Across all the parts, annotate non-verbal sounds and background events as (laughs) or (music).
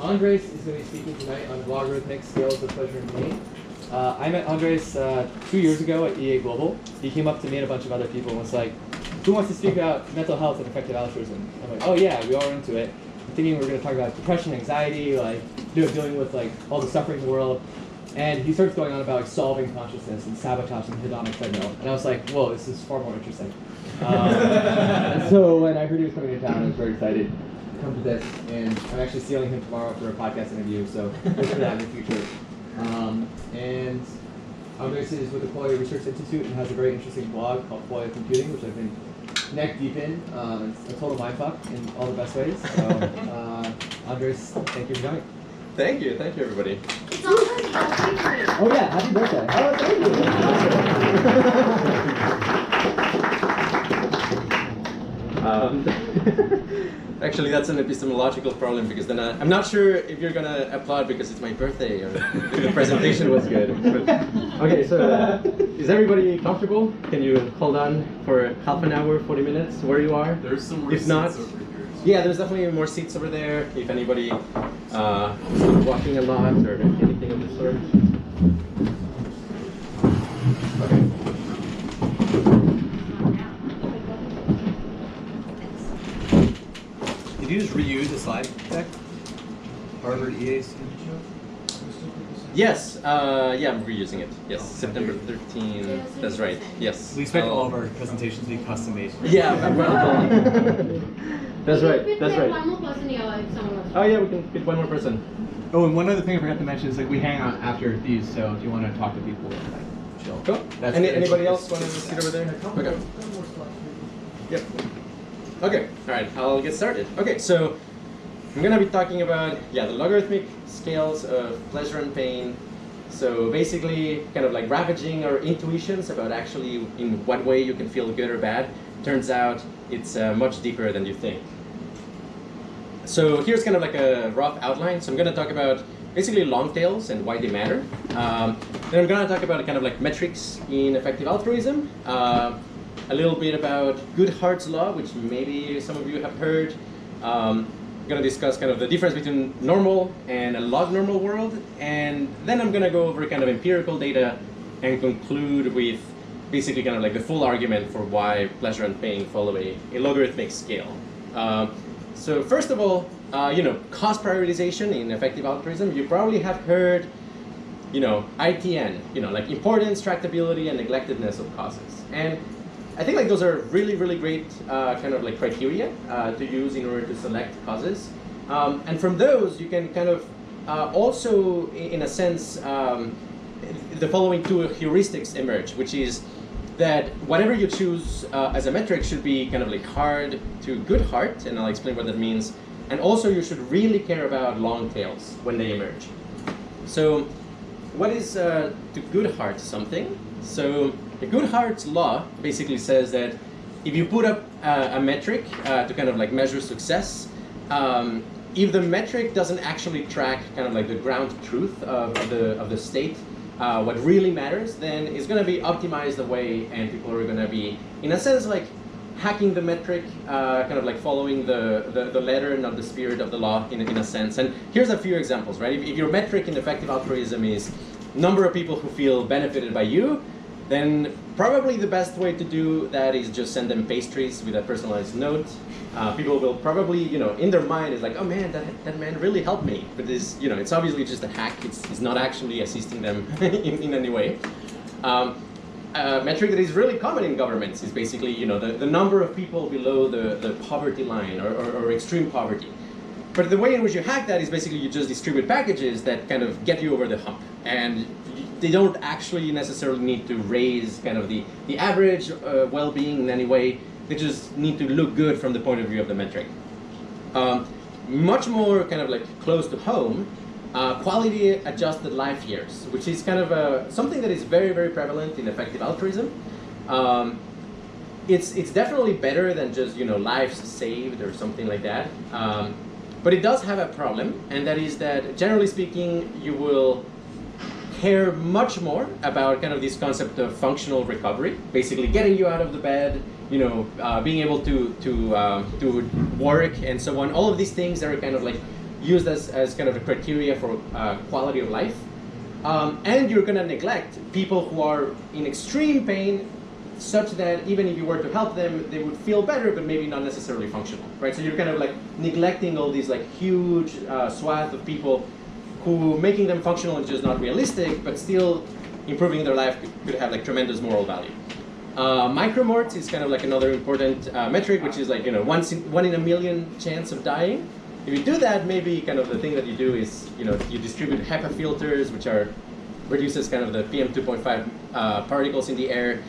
Andres is going to be speaking tonight on logarithmic scales of pleasure and pain. Uh, I met Andres uh, two years ago at EA Global. He came up to me and a bunch of other people and was like, who wants to speak about mental health and effective altruism? I'm like, oh yeah, we are into it. I'm thinking we're going to talk about depression, anxiety, like you know, dealing with like all the suffering in the world. And he starts going on about like solving consciousness and sabotage and hedonic treadmill. And I was like, whoa, this is far more interesting. Um, (laughs) so when I heard he was coming to town, I was very excited come to this. And I'm actually stealing him tomorrow for a podcast interview, so look for that in the future. Um, and Andres is with the Qualia Research Institute and has a very interesting blog called Qualia Computing, which I've been neck deep in. Um, it's a total mindfuck in all the best ways. So, (laughs) uh, Andres, thank you for coming. Thank you, thank you, everybody. It's already Oh yeah, happy birthday. Oh, thank you. (laughs) Um, (laughs) actually, that's an epistemological problem because then I, I'm not sure if you're gonna applaud because it's my birthday or if the presentation was good. But, okay, so uh, is everybody comfortable? Can you hold on for half an hour, 40 minutes, where you are? There's some more If seats not- over here. Yeah, there's definitely more seats over there. If anybody uh, is walking a lot or anything of the sort. Okay. Did you just reuse the slide deck? Harvard EA student Yes, uh, yeah, I'm reusing it. Yes, Oh, September okay. 13th. That's right. Yes. We expect I'll- all of our presentations to be custom made. Yeah, well (laughs) That's right. If That's we have right. one more person here, if someone wants Oh yeah, we can fit one more person. Oh, and one other thing I forgot to mention is like we hang out after these, so if you want to talk to people, like chill. Cool. That's Any, anybody else want to sit over there? Okay. Yep. Okay. All right. I'll get started. Okay. So I'm gonna be talking about yeah the logarithmic scales of pleasure and pain. So basically, kind of like ravaging our intuitions about actually in what way you can feel good or bad. Turns out it's uh, much deeper than you think. So here's kind of like a rough outline. So I'm going to talk about basically long tails and why they matter. Um, then I'm going to talk about kind of like metrics in effective altruism. Uh, a little bit about Goodhart's law, which maybe some of you have heard. Um, I'm going to discuss kind of the difference between normal and a log normal world. And then I'm going to go over kind of empirical data and conclude with basically kind of like the full argument for why pleasure and pain follow a, a logarithmic scale. Um, so first of all, uh, you know, cost prioritization in effective altruism, you probably have heard, you know, ITN, you know, like importance, tractability, and neglectedness of causes. And I think like those are really, really great uh, kind of like criteria uh, to use in order to select causes. Um, and from those, you can kind of uh, also, in a sense, um, the following two heuristics emerge, which is that whatever you choose uh, as a metric should be kind of like hard to Goodhart, and I'll explain what that means. And also, you should really care about long tails when they emerge. So, what is uh, to Goodhart something? So, the Goodhart's law basically says that if you put up uh, a metric uh, to kind of like measure success, um, if the metric doesn't actually track kind of like the ground truth of, the of the state, uh, what really matters, then it's going to be optimized away, and people are going to be, in a sense, like hacking the metric, uh, kind of like following the, the, the letter, not the spirit of the law, in, in a sense. And here's a few examples, right? If, if your metric in effective altruism is number of people who feel benefited by you, then probably the best way to do that is just send them pastries with a personalized note. Uh, people will probably, you know, in their mind is like, oh man, that, that man really helped me. But this, you know, it's obviously just a hack. It's, it's not actually assisting them (laughs) in, in any way. Um, a metric that is really common in governments is basically, you know, the, the number of people below the, the poverty line or, or, or extreme poverty. But the way in which you hack that is basically you just distribute packages that kind of get you over the hump. And they don't actually necessarily need to raise kind of the, the average uh, well-being in any way. They just need to look good from the point of view of the metric. Um, much more kind of like close to home, uh, quality adjusted life years, which is kind of a, something that is very, very prevalent in effective altruism. Um, it's, it's definitely better than just you know lives saved or something like that. Um, but it does have a problem, and that is that generally speaking, you will care much more about kind of this concept of functional recovery, basically getting you out of the bed, you know, uh, being able to to um, to work and so on. All of these things that are kind of like used as, as kind of a criteria for uh, quality of life. Um, and you're going to neglect people who are in extreme pain such that even if you were to help them, they would feel better, but maybe not necessarily functional, right? So you're kind of like neglecting all these like huge uh, swath of people who making them functional is just not realistic, but still improving their life could, could have like tremendous moral value. Uh, micromorts is kind of like another important uh, metric, which is like you know once in, one in a million chance of dying. If you do that, maybe kind of the thing that you do is you know you distribute HEPA filters, which are reduces kind of the PM 2.5 uh, particles in the air.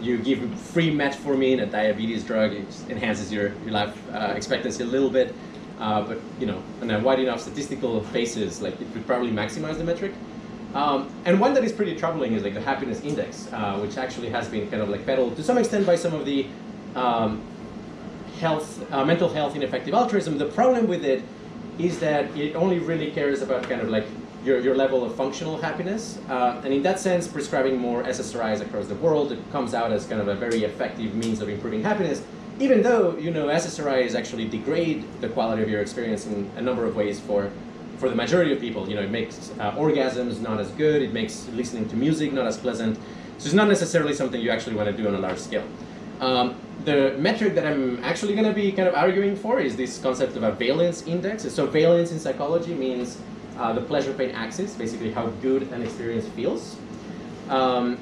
You give free metformin, a diabetes drug, it enhances your, your life uh, expectancy a little bit. Uh, but you know, on a wide enough statistical basis, like it would probably maximize the metric. Um, and one that is pretty troubling is like the happiness index, uh, which actually has been kind of like peddled to some extent by some of the um, health, uh, mental health in effective altruism. The problem with it is that it only really cares about kind of like your, your level of functional happiness. Uh, and in that sense, prescribing more SSRIs across the world, it comes out as kind of a very effective means of improving happiness, even though, you know, SSRIs actually degrade the quality of your experience in a number of ways for, for the majority of people. You know, it makes uh, orgasms not as good, it makes listening to music not as pleasant. So it's not necessarily something you actually want to do on a large scale. Um, the metric that I'm actually going to be kind of arguing for is this concept of a valence index. So valence in psychology means uh, the pleasure pain axis, basically how good an experience feels. Um,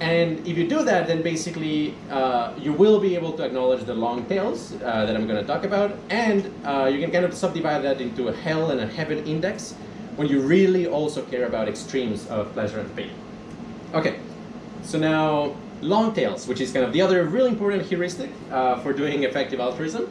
and if you do that, then basically uh, you will be able to acknowledge the long tails uh, that I'm going to talk about, and uh, you can kind of subdivide that into a hell and a heaven index when you really also care about extremes of pleasure and pain. Okay, so now long tails, which is kind of the other really important heuristic uh, for doing effective altruism.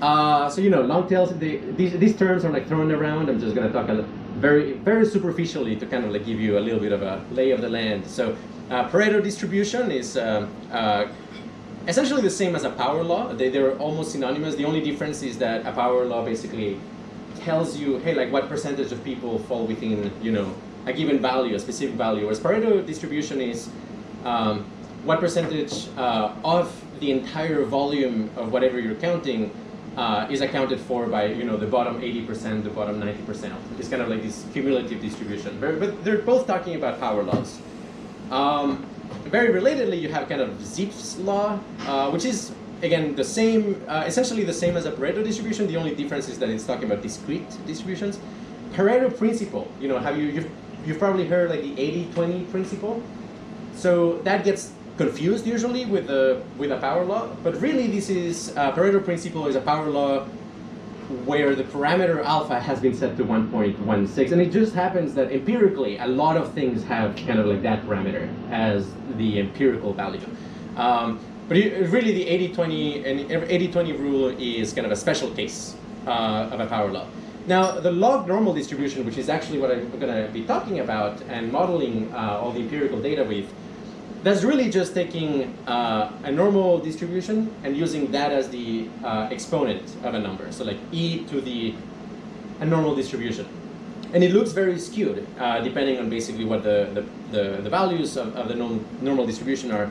Uh, so you know, long tails. They, these these terms are like thrown around. I'm just going to talk a very very superficially to kind of like give you a little bit of a lay of the land. So uh, Pareto distribution is um, uh, essentially the same as a power law. They they're almost synonymous. The only difference is that a power law basically tells you, hey, like what percentage of people fall within you know a given value, a specific value. Whereas Pareto distribution is um, what percentage uh, of the entire volume of whatever you're counting uh, is accounted for by you know the bottom 80%, the bottom 90%. It's kind of like this cumulative distribution. But they're both talking about power laws. Um, very relatedly, you have kind of Zipf's law, uh, which is again the same, uh, essentially the same as a Pareto distribution. The only difference is that it's talking about discrete distributions. Pareto principle, you know, have you you've, you've probably heard like the 80-20 principle. So that gets confused usually with the with a power law, but really this is uh, Pareto principle is a power law where the parameter alpha has been set to 1.16, and it just happens that empirically a lot of things have kind of like that parameter as the empirical value. Um, but it, really the 80-20 and 80-20 rule is kind of a special case uh, of a power law. Now, the log normal distribution, which is actually what I'm going to be talking about and modeling uh, all the empirical data with, that's really just taking uh, a normal distribution and using that as the uh, exponent of a number. So like e to the a normal distribution. And it looks very skewed, uh, depending on basically what the, the, the, the values of, of the normal distribution are.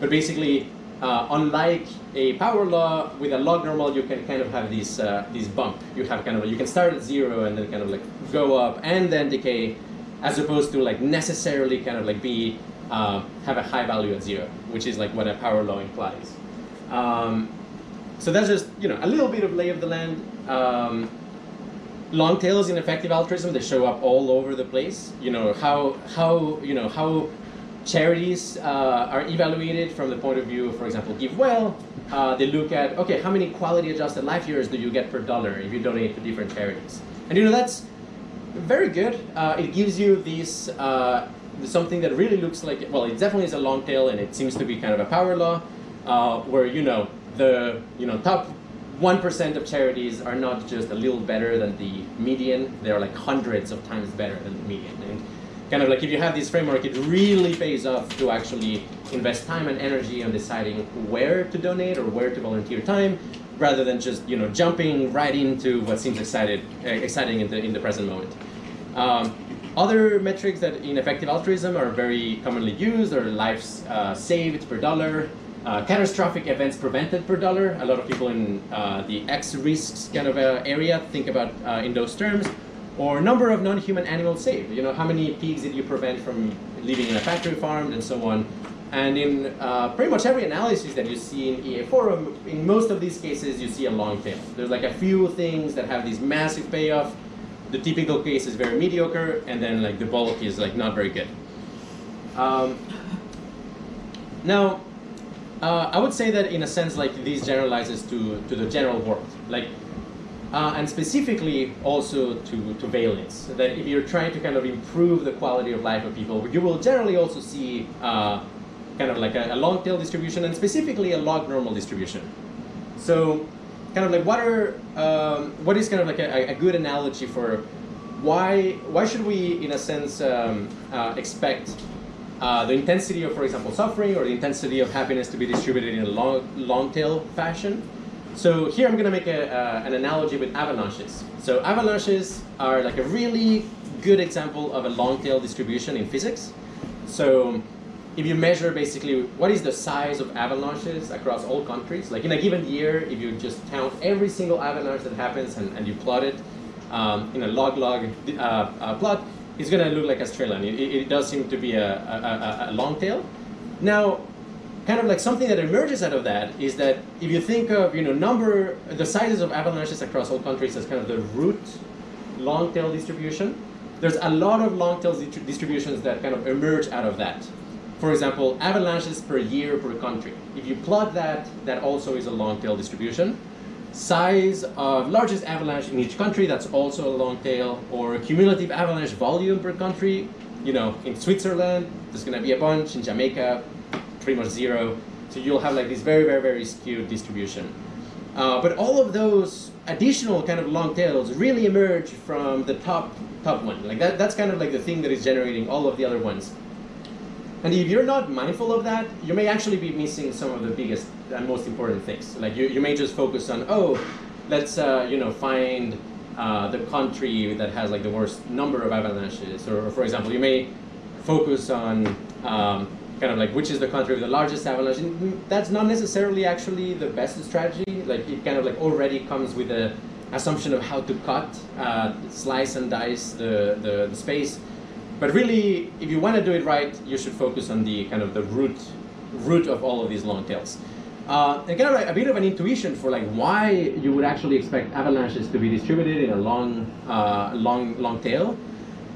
But basically, uh, unlike a power law, with a log normal, you can kind of have this, uh, this bump. You have kind of, you can start at zero and then kind of like go up and then decay, as opposed to like necessarily kind of like be uh, have a high value at zero, which is like what a power law implies. Um, so that's just you know a little bit of lay of the land. Um, long tails in effective altruism they show up all over the place. You know how how you know how charities uh, are evaluated from the point of view, for example, GiveWell. Uh, they look at okay, how many quality adjusted life years do you get per dollar if you donate to different charities? And you know that's very good. Uh, it gives you these uh, something that really looks like, well, it definitely is a long tail and it seems to be kind of a power law uh, where, you know, the you know, top 1% of charities are not just a little better than the median, they're like hundreds of times better than the median. And kind of like if you have this framework, it really pays off to actually invest time and energy on deciding where to donate or where to volunteer time rather than just you know jumping right into what seems excited, exciting in the, in the present moment. Um, other metrics that in effective altruism are very commonly used are lives uh, saved per dollar, uh, catastrophic events prevented per dollar. A lot of people in uh, the X risks kind of uh, area think about uh, in those terms. Or number of non-human animals saved. You know, how many pigs did you prevent from living in a factory farm and so on. And in uh, pretty much every analysis that you see in EA Forum, in most of these cases, you see a long tail. There's like a few things that have these massive payoff. The typical case is very mediocre, and then like the bulk is like not very good. Um, now, uh, I would say that in a sense, like this generalizes to, to the general world. Like uh, and specifically also to, to valence. That if you're trying to kind of improve the quality of life of people, you will generally also see uh, kind of like a, a, long tail distribution and specifically a log normal distribution. So kind of like what are, um, what is kind of like a, a, good analogy for why, why should we in a sense um, uh, expect uh, the intensity of, for example, suffering or the intensity of happiness to be distributed in a long, long tail fashion so here I'm going to make a, uh, an analogy with avalanches. So avalanches are like a really good example of a long tail distribution in physics. So if you measure basically what is the size of avalanches across all countries, like in a given year, if you just count every single avalanche that happens and, and you plot it um, in a log-log uh, uh, plot, it's going to look like Australia. It, it, does seem to be a, a, a, a long tail. Now, kind of like something that emerges out of that is that if you think of you know number the sizes of avalanches across all countries as kind of the root long tail distribution there's a lot of long tail distributions that kind of emerge out of that for example avalanches per year per country if you plot that that also is a long tail distribution size of largest avalanche in each country that's also a long tail or cumulative avalanche volume per country you know in switzerland there's to be a bunch in jamaica pretty much zero. So you'll have like this very, very, very skewed distribution. Uh, but all of those additional kind of long tails really emerge from the top top one. Like that, that's kind of like the thing that is generating all of the other ones. And if you're not mindful of that, you may actually be missing some of the biggest and most important things. Like you, you may just focus on, oh, let's uh, you know find uh, the country that has like the worst number of avalanches, or, or for example, you may focus on um, kind of like which is the country with the largest avalanche. that's not necessarily actually the best strategy. Like it kind of like already comes with a assumption of how to cut, uh, slice and dice the, the, the, space. But really, if you want to do it right, you should focus on the kind of the root, root of all of these long tails. Uh, and kind of like a bit of an intuition for like why you would actually expect avalanches to be distributed in a long, uh, long, long tail.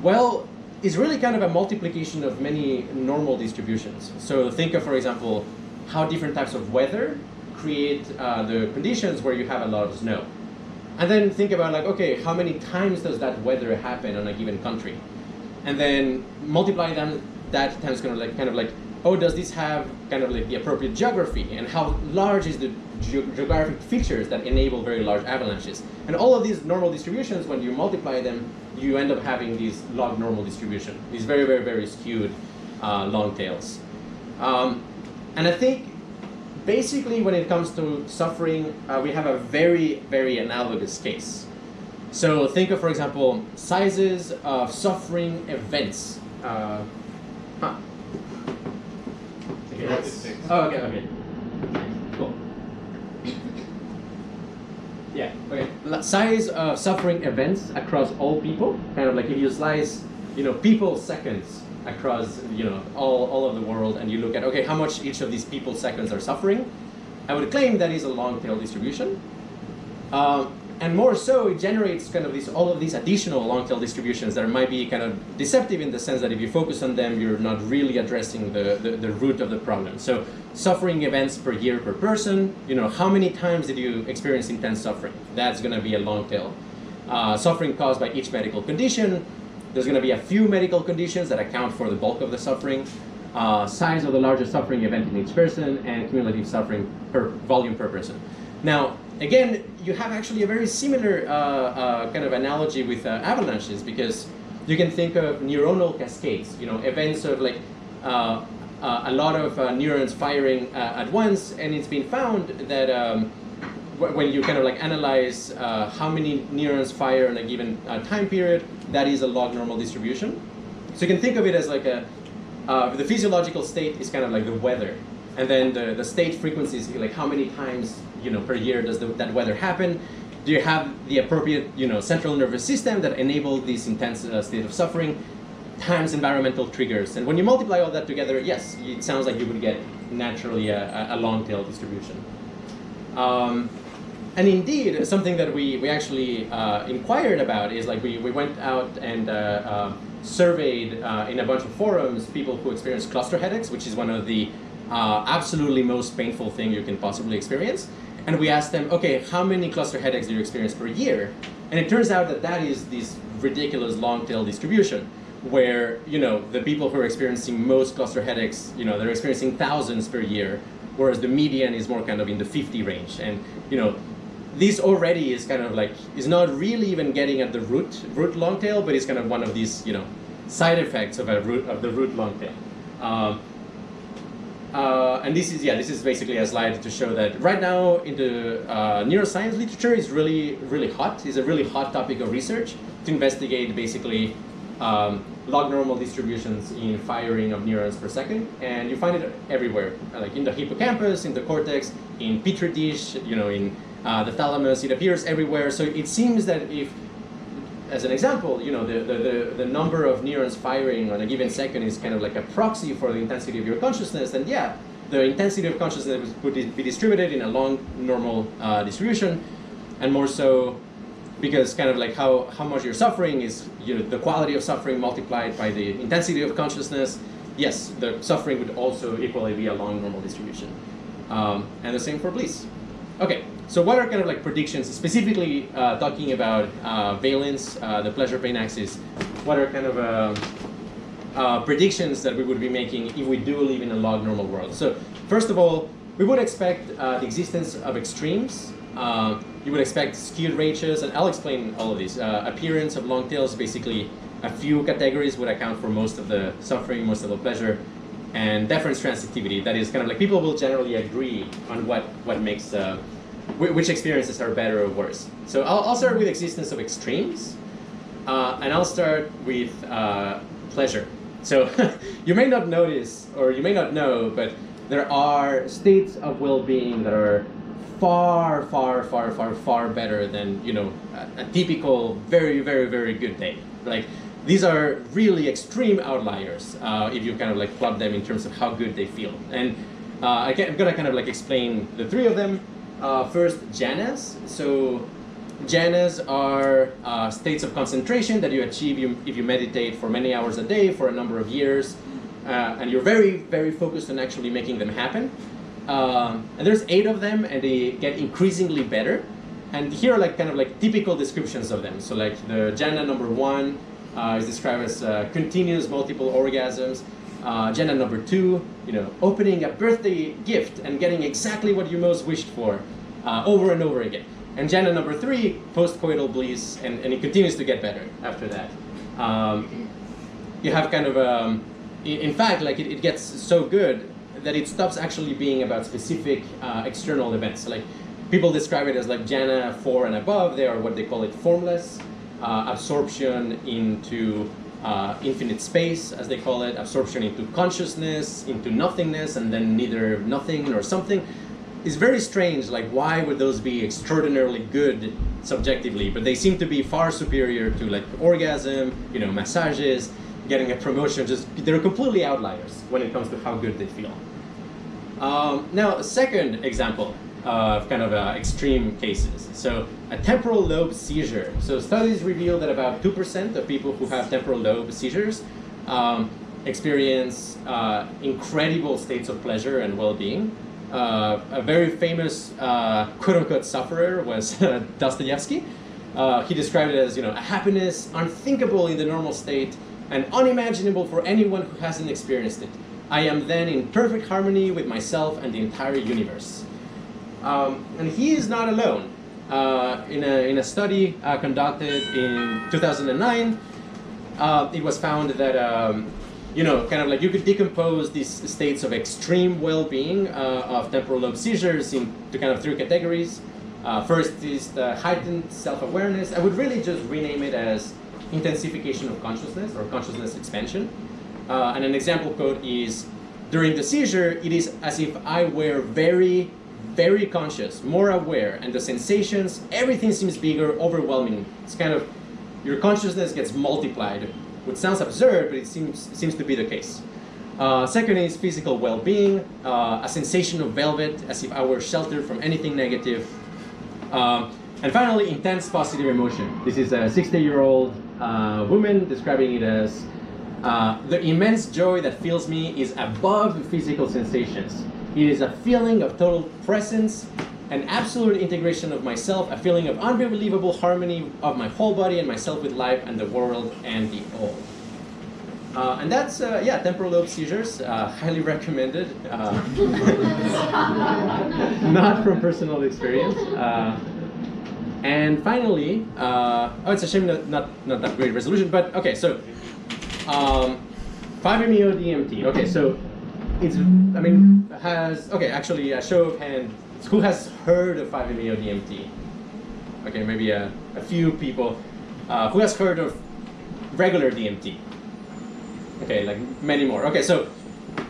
Well, it's really kind of a multiplication of many normal distributions. So think of, for example, how different types of weather create uh, the conditions where you have a lot of snow. And then think about like, okay, how many times does that weather happen on a given country? And then multiply them, that times kind of like, kind of like, oh, does this have kind of like the appropriate geography? And how large is the ge geographic features that enable very large avalanches? And all of these normal distributions, when you multiply them, you end up having these log normal distribution, these very, very, very skewed uh, long tails. Um, and I think basically when it comes to suffering, uh, we have a very, very analogous case. So think of, for example, sizes of suffering events. Uh, huh. okay, oh, okay, okay. Yeah, okay. Size of suffering events across all people, kind of like if you slice, you know, people seconds across, you know, all, all of the world, and you look at, okay, how much each of these people seconds are suffering, I would claim that is a long tail distribution. Um, and more so, it generates kind of these all of these additional long tail distributions that might be kind of deceptive in the sense that if you focus on them, you're not really addressing the, the, the root of the problem. So suffering events per year per person, you know, how many times did you experience intense suffering? That's going to be a long tail. Uh, suffering caused by each medical condition, there's going to be a few medical conditions that account for the bulk of the suffering. Uh, size of the largest suffering event in each person, and cumulative suffering per volume per person. Now, again, you have actually a very similar uh, uh, kind of analogy with uh, avalanches because you can think of neuronal cascades, you know, events of like uh, uh, a lot of uh, neurons firing at once, and it's been found that um, when you kind of like analyze how many neurons fire in a given time period, that is a log normal distribution. So you can think of it as like a, the physiological state is kind of like the weather and then the, the state frequencies, like how many times you know per year does the, that weather happen? Do you have the appropriate you know central nervous system that enable this intense uh, state of suffering? Times environmental triggers, and when you multiply all that together, yes, it sounds like you would get naturally a, a long tail distribution. Um, and indeed, something that we, we actually uh, inquired about is like we, we went out and uh, uh, surveyed in a bunch of forums people who experience cluster headaches, which is one of the uh, absolutely most painful thing you can possibly experience. And we asked them, okay, how many cluster headaches do you experience per year? And it turns out that that is this ridiculous long tail distribution where, you know, the people who are experiencing most cluster headaches, you know, they're experiencing thousands per year, whereas the median is more kind of in the 50 range. And, you know, this already is kind of like, is not really even getting at the root, root long tail, but it's kind of one of these, you know, side effects of, a root, of the root long tail. Um, uh, and this is yeah, this is basically a slide to show that right now in the uh, neuroscience literature is really really hot. It's a really hot topic of research to investigate basically um, log normal distributions in firing of neurons per second, and you find it everywhere, like in the hippocampus, in the cortex, in petri dish, you know, in uh, the thalamus. It appears everywhere. So it seems that if as an example, you know, the, the, the, number of neurons firing on a given second is kind of like a proxy for the intensity of your consciousness, and yeah, the intensity of consciousness would be distributed in a log normal uh, distribution, and more so because kind of like how, how much you're suffering is you know, the quality of suffering multiplied by the intensity of consciousness. Yes, the suffering would also equally be a log normal distribution. Um, and the same for bliss. Okay, so what are kind of like predictions, specifically uh, talking about uh, valence, uh, the pleasure pain axis, what are kind of um, uh, predictions that we would be making if we do live in a log normal world? So first of all, we would expect uh, the existence of extremes. Uh, you would expect skewed ratios, and I'll explain all of these. appearance of long tails, basically a few categories would account for most of the suffering, most of the pleasure, and deference transitivity. That is kind of like people will generally agree on what, what makes which experiences are better or worse. So I'll, I'll start with existence of extremes, uh, and I'll start with uh, pleasure. So (laughs) you may not notice, or you may not know, but there are states of well-being that are far, far, far, far, far better than you know a, a typical very, very, very good day. Like these are really extreme outliers uh, if you kind of like plot them in terms of how good they feel. And uh, I am gonna kind of like explain the three of them uh, first, jhanas. So jhanas are uh, states of concentration that you achieve if you meditate for many hours a day for a number of years. Uh, and you're very, very focused on actually making them happen. Um, and there's eight of them, and they get increasingly better. And here are like kind of like typical descriptions of them. So like the jhana number one uh, is described as uh, continuous multiple orgasms. Uh, jhana number two, you know, opening a birthday gift and getting exactly what you most wished for uh, over and over again. And jhana number three, post-coital bliss, and, and it continues to get better after that. Um, you have kind of, um, in, fact, like it, it, gets so good that it stops actually being about specific uh, external events. Like people describe it as like jhana four and above. They are what they call it formless uh, absorption into uh, infinite space, as they call it, absorption into consciousness, into nothingness, and then neither nothing nor something. is very strange, like why would those be extraordinarily good subjectively, but they seem to be far superior to like orgasm, you know, massages, getting a promotion, just they're completely outliers when it comes to how good they feel. Um, now, second example, of kind of uh, extreme cases. So a temporal lobe seizure. So studies reveal that about 2% of people who have temporal lobe seizures um, experience uh, incredible states of pleasure and well-being. Uh, a very famous uh, quote-unquote sufferer was (laughs) Dostoevsky. Uh, he described it as you know a happiness unthinkable in the normal state and unimaginable for anyone who hasn't experienced it. I am then in perfect harmony with myself and the entire universe. Um, and he is not alone. Uh, in, a, in a study uh, conducted in 2009, uh, it was found that, um, you know, kind of like you could decompose these states of extreme well-being uh, of temporal lobe seizures into kind of three categories. Uh, first is the heightened self-awareness. I would really just rename it as intensification of consciousness or consciousness expansion. Uh, and an example quote is during the seizure, it is as if I were very, very conscious, more aware, and the sensations, everything seems bigger, overwhelming. It's kind of, your consciousness gets multiplied, which sounds absurd, but it seems, seems to be the case. Uh, second is physical well-being, uh, a sensation of velvet, as if I were sheltered from anything negative. Um, and finally, intense positive emotion. This is a 60-year-old uh, woman describing it as uh, the immense joy that fills me is above physical sensations. It is a feeling of total presence, an absolute integration of myself, a feeling of unbelievable harmony of my whole body and myself with life and the world and the all. Uh, and that's, uh, yeah, temporal lobe seizures, uh, highly recommended. Uh, (laughs) not from personal experience. Uh, and finally, uh, oh, it's a shame that not, not that great resolution, but okay, so um, 5-MeO DMT. Okay, so it's, I mean, has, okay, actually, a show of hands, who has heard of 5-MeO DMT? Okay, maybe a, a few people. Uh, who has heard of regular DMT? Okay, like many more. Okay, so,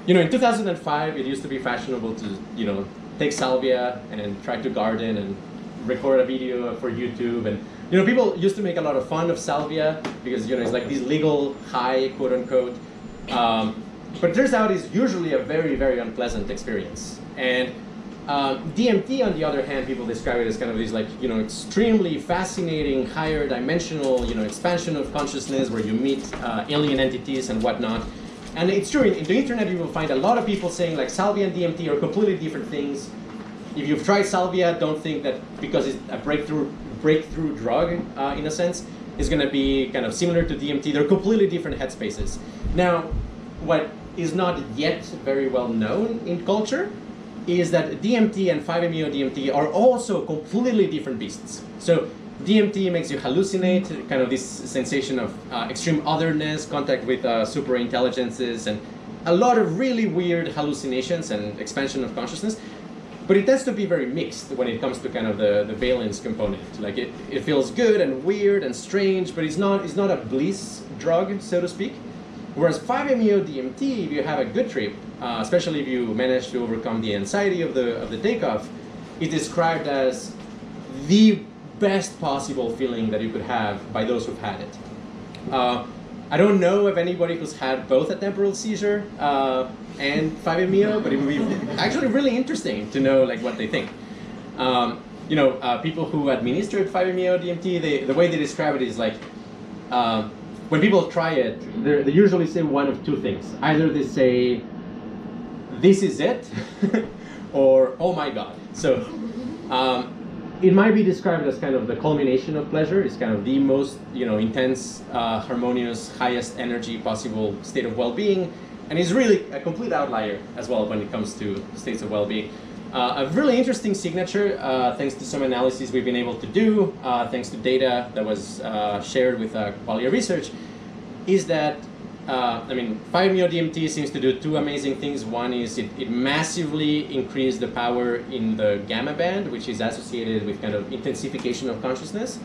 you know, in 2005, it used to be fashionable to, you know, take salvia and try to garden and record a video for YouTube. And, you know, people used to make a lot of fun of salvia because, you know, it's like this legal high, quote unquote. Um, but it turns out it's usually a very, very unpleasant experience. And um, DMT, on the other hand, people describe it as kind of this like, you know, extremely fascinating, higher dimensional, you know, expansion of consciousness where you meet uh, alien entities and whatnot. And it's true, in, in, the internet you will find a lot of people saying like salvia and DMT are completely different things. If you've tried salvia, don't think that because it's a breakthrough, breakthrough drug, uh, in a sense, is going to be kind of similar to DMT. They're completely different headspaces. Now, what is not yet very well known in culture is that DMT and 5-MeO DMT are also completely different beasts. So DMT makes you hallucinate, kind of this sensation of uh, extreme otherness, contact with uh, super intelligences, and a lot of really weird hallucinations and expansion of consciousness. But it tends to be very mixed when it comes to kind of the, the valence component. Like it, it feels good and weird and strange, but it's not, it's not a bliss drug, so to speak. Whereas 5-MeO DMT, if you have a good trip, uh, especially if you manage to overcome the anxiety of the, of the takeoff, is described as the best possible feeling that you could have by those who've had it. Uh, I don't know of anybody who's had both a temporal seizure uh, and 5-MeO, but it would be actually really interesting to know like what they think. Um, you know, uh, people who administered 5-MeO DMT, the way they describe it is like, um, when people try it, they usually say one of two things. Either they say, this is it, (laughs) or oh my god. So um, it might be described as kind of the culmination of pleasure. It's kind of the most you know intense, uh, harmonious, highest energy possible state of well-being, and is really a complete outlier as well when it comes to states of well-being. Uh, a really interesting signature, uh, thanks to some analyses we've been able to do, uh, thanks to data that was uh, shared with uh, Qualia Research, is that, uh, I mean, 5-MeO DMT seems to do two amazing things. One is it, it massively increased the power in the gamma band, which is associated with kind of intensification of consciousness.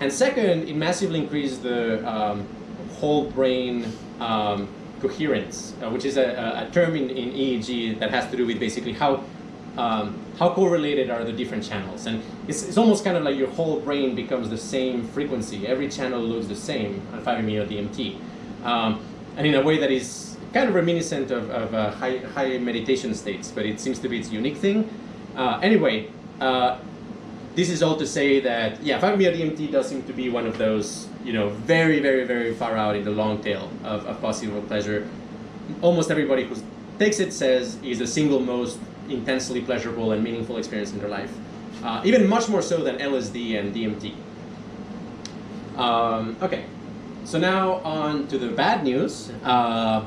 And second, it massively increased the um, whole brain um, coherence, which is a, a term in, in EEG that has to do with basically how um, how correlated are the different channels. And it's, it's almost kind of like your whole brain becomes the same frequency. Every channel looks the same on 5-MeO DMT. Um, and in a way that is kind of reminiscent of, of uh, high, high meditation states, but it seems to be its unique thing. Uh, anyway, uh, this is all to say that, yeah, 5-MeO DMT does seem to be one of those, you know, very, very, very far out in the long tail of, of possible pleasure. Almost everybody who takes it says is the single most intensely pleasurable and meaningful experience in their life. Uh, even much more so than LSD and DMT. Um, okay, so now on to the bad news. Uh,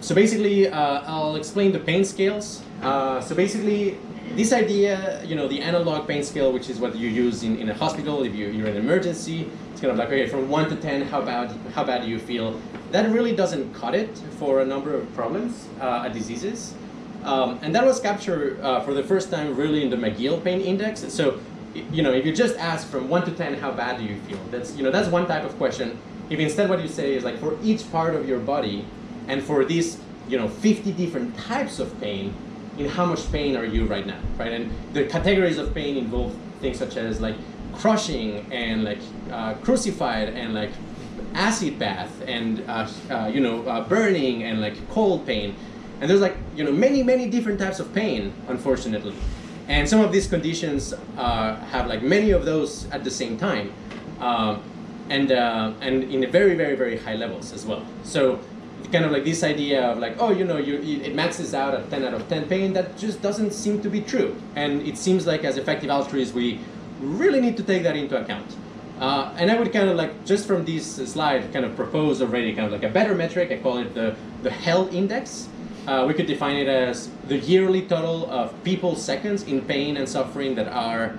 so basically, uh, I'll explain the pain scales. Uh, so basically, this idea, you know, the analog pain scale, which is what you use in, in a hospital if you, you're in an emergency, it's kind of like, okay, from 1 to 10, how bad, how bad do you feel? That really doesn't cut it for a number of problems, uh, diseases. Um, and that was captured uh, for the first time really in the McGill Pain Index. So, you know, if you just ask from one to 10, how bad do you feel? That's, you know, that's one type of question. If instead what you say is like for each part of your body and for this you know 50 different types of pain in how much pain are you right now right and the categories of pain involve things such as like crushing and like uh, crucified and like acid bath and uh, uh, you know uh, burning and like cold pain and there's like you know many many different types of pain unfortunately and some of these conditions uh, have like many of those at the same time um, and uh, and in very very very high levels as well so kind of like this idea of like oh you know you, you, it maxes out at 10 out of 10 pain that just doesn't seem to be true and it seems like as effective altruists we really need to take that into account uh, and I would kind of like, just from this slide, kind of propose already kind of like a better metric. I call it the, the hell index. Uh, we could define it as the yearly total of people seconds in pain and suffering that are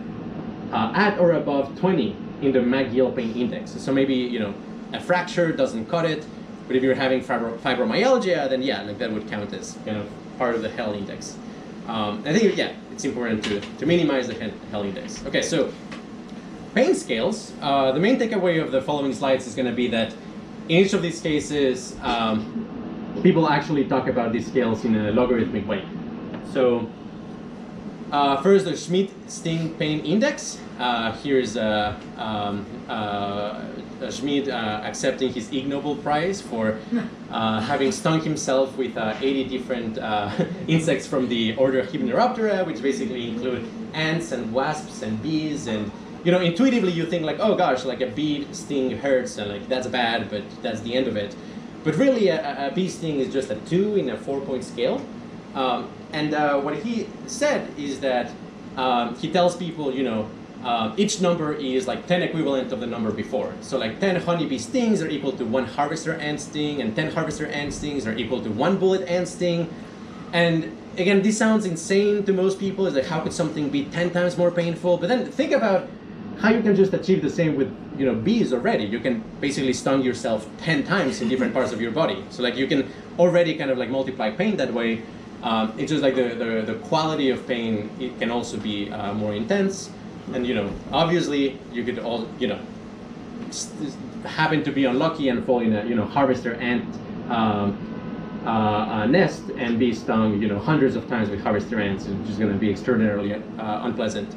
uh, at or above 20 in the McGill pain index. So maybe, you know, a fracture doesn't cut it, but if you're having fibro fibromyalgia, then yeah, like that would count as kind of part of the hell index. Um, I think, yeah, it's important to, to minimize the hell index. Okay, so pain scales, uh, the main takeaway of the following slides is going to be that in each of these cases, um, people actually talk about these scales in a logarithmic way. So uh, first, the Schmidt-Sting pain index. Uh, here's uh, um, uh, Schmidt uh, accepting his Ig Nobel Prize for (laughs) uh, having stung himself with 80 different (laughs) insects from the order Hymenoptera, which basically include ants and wasps and bees and you know, intuitively you think like, oh gosh, like a bee sting hurts and like that's bad, but that's the end of it. But really, a, a bee sting is just a two in a four-point scale. Um, and uh, what he said is that um, he tells people, you know, uh, each number is like 10 equivalent of the number before. So like 10 honeybee stings are equal to one harvester ant sting, and 10 harvester ant stings are equal to one bullet ant sting. And again, this sounds insane to most people. It's like, how could something be 10 times more painful? But then think about how you can just achieve the same with you know bees already. You can basically stung yourself 10 times in different parts of your body. So like you can already kind of like multiply pain that way. Um, it's just like the, the, the, quality of pain it can also be uh, more intense. And you know, obviously you could all, you know, happen to be unlucky and fall in a, you know, harvester ant um, uh, nest and be stung, you know, hundreds of times with harvester ants, which is going to be extraordinarily uh, unpleasant.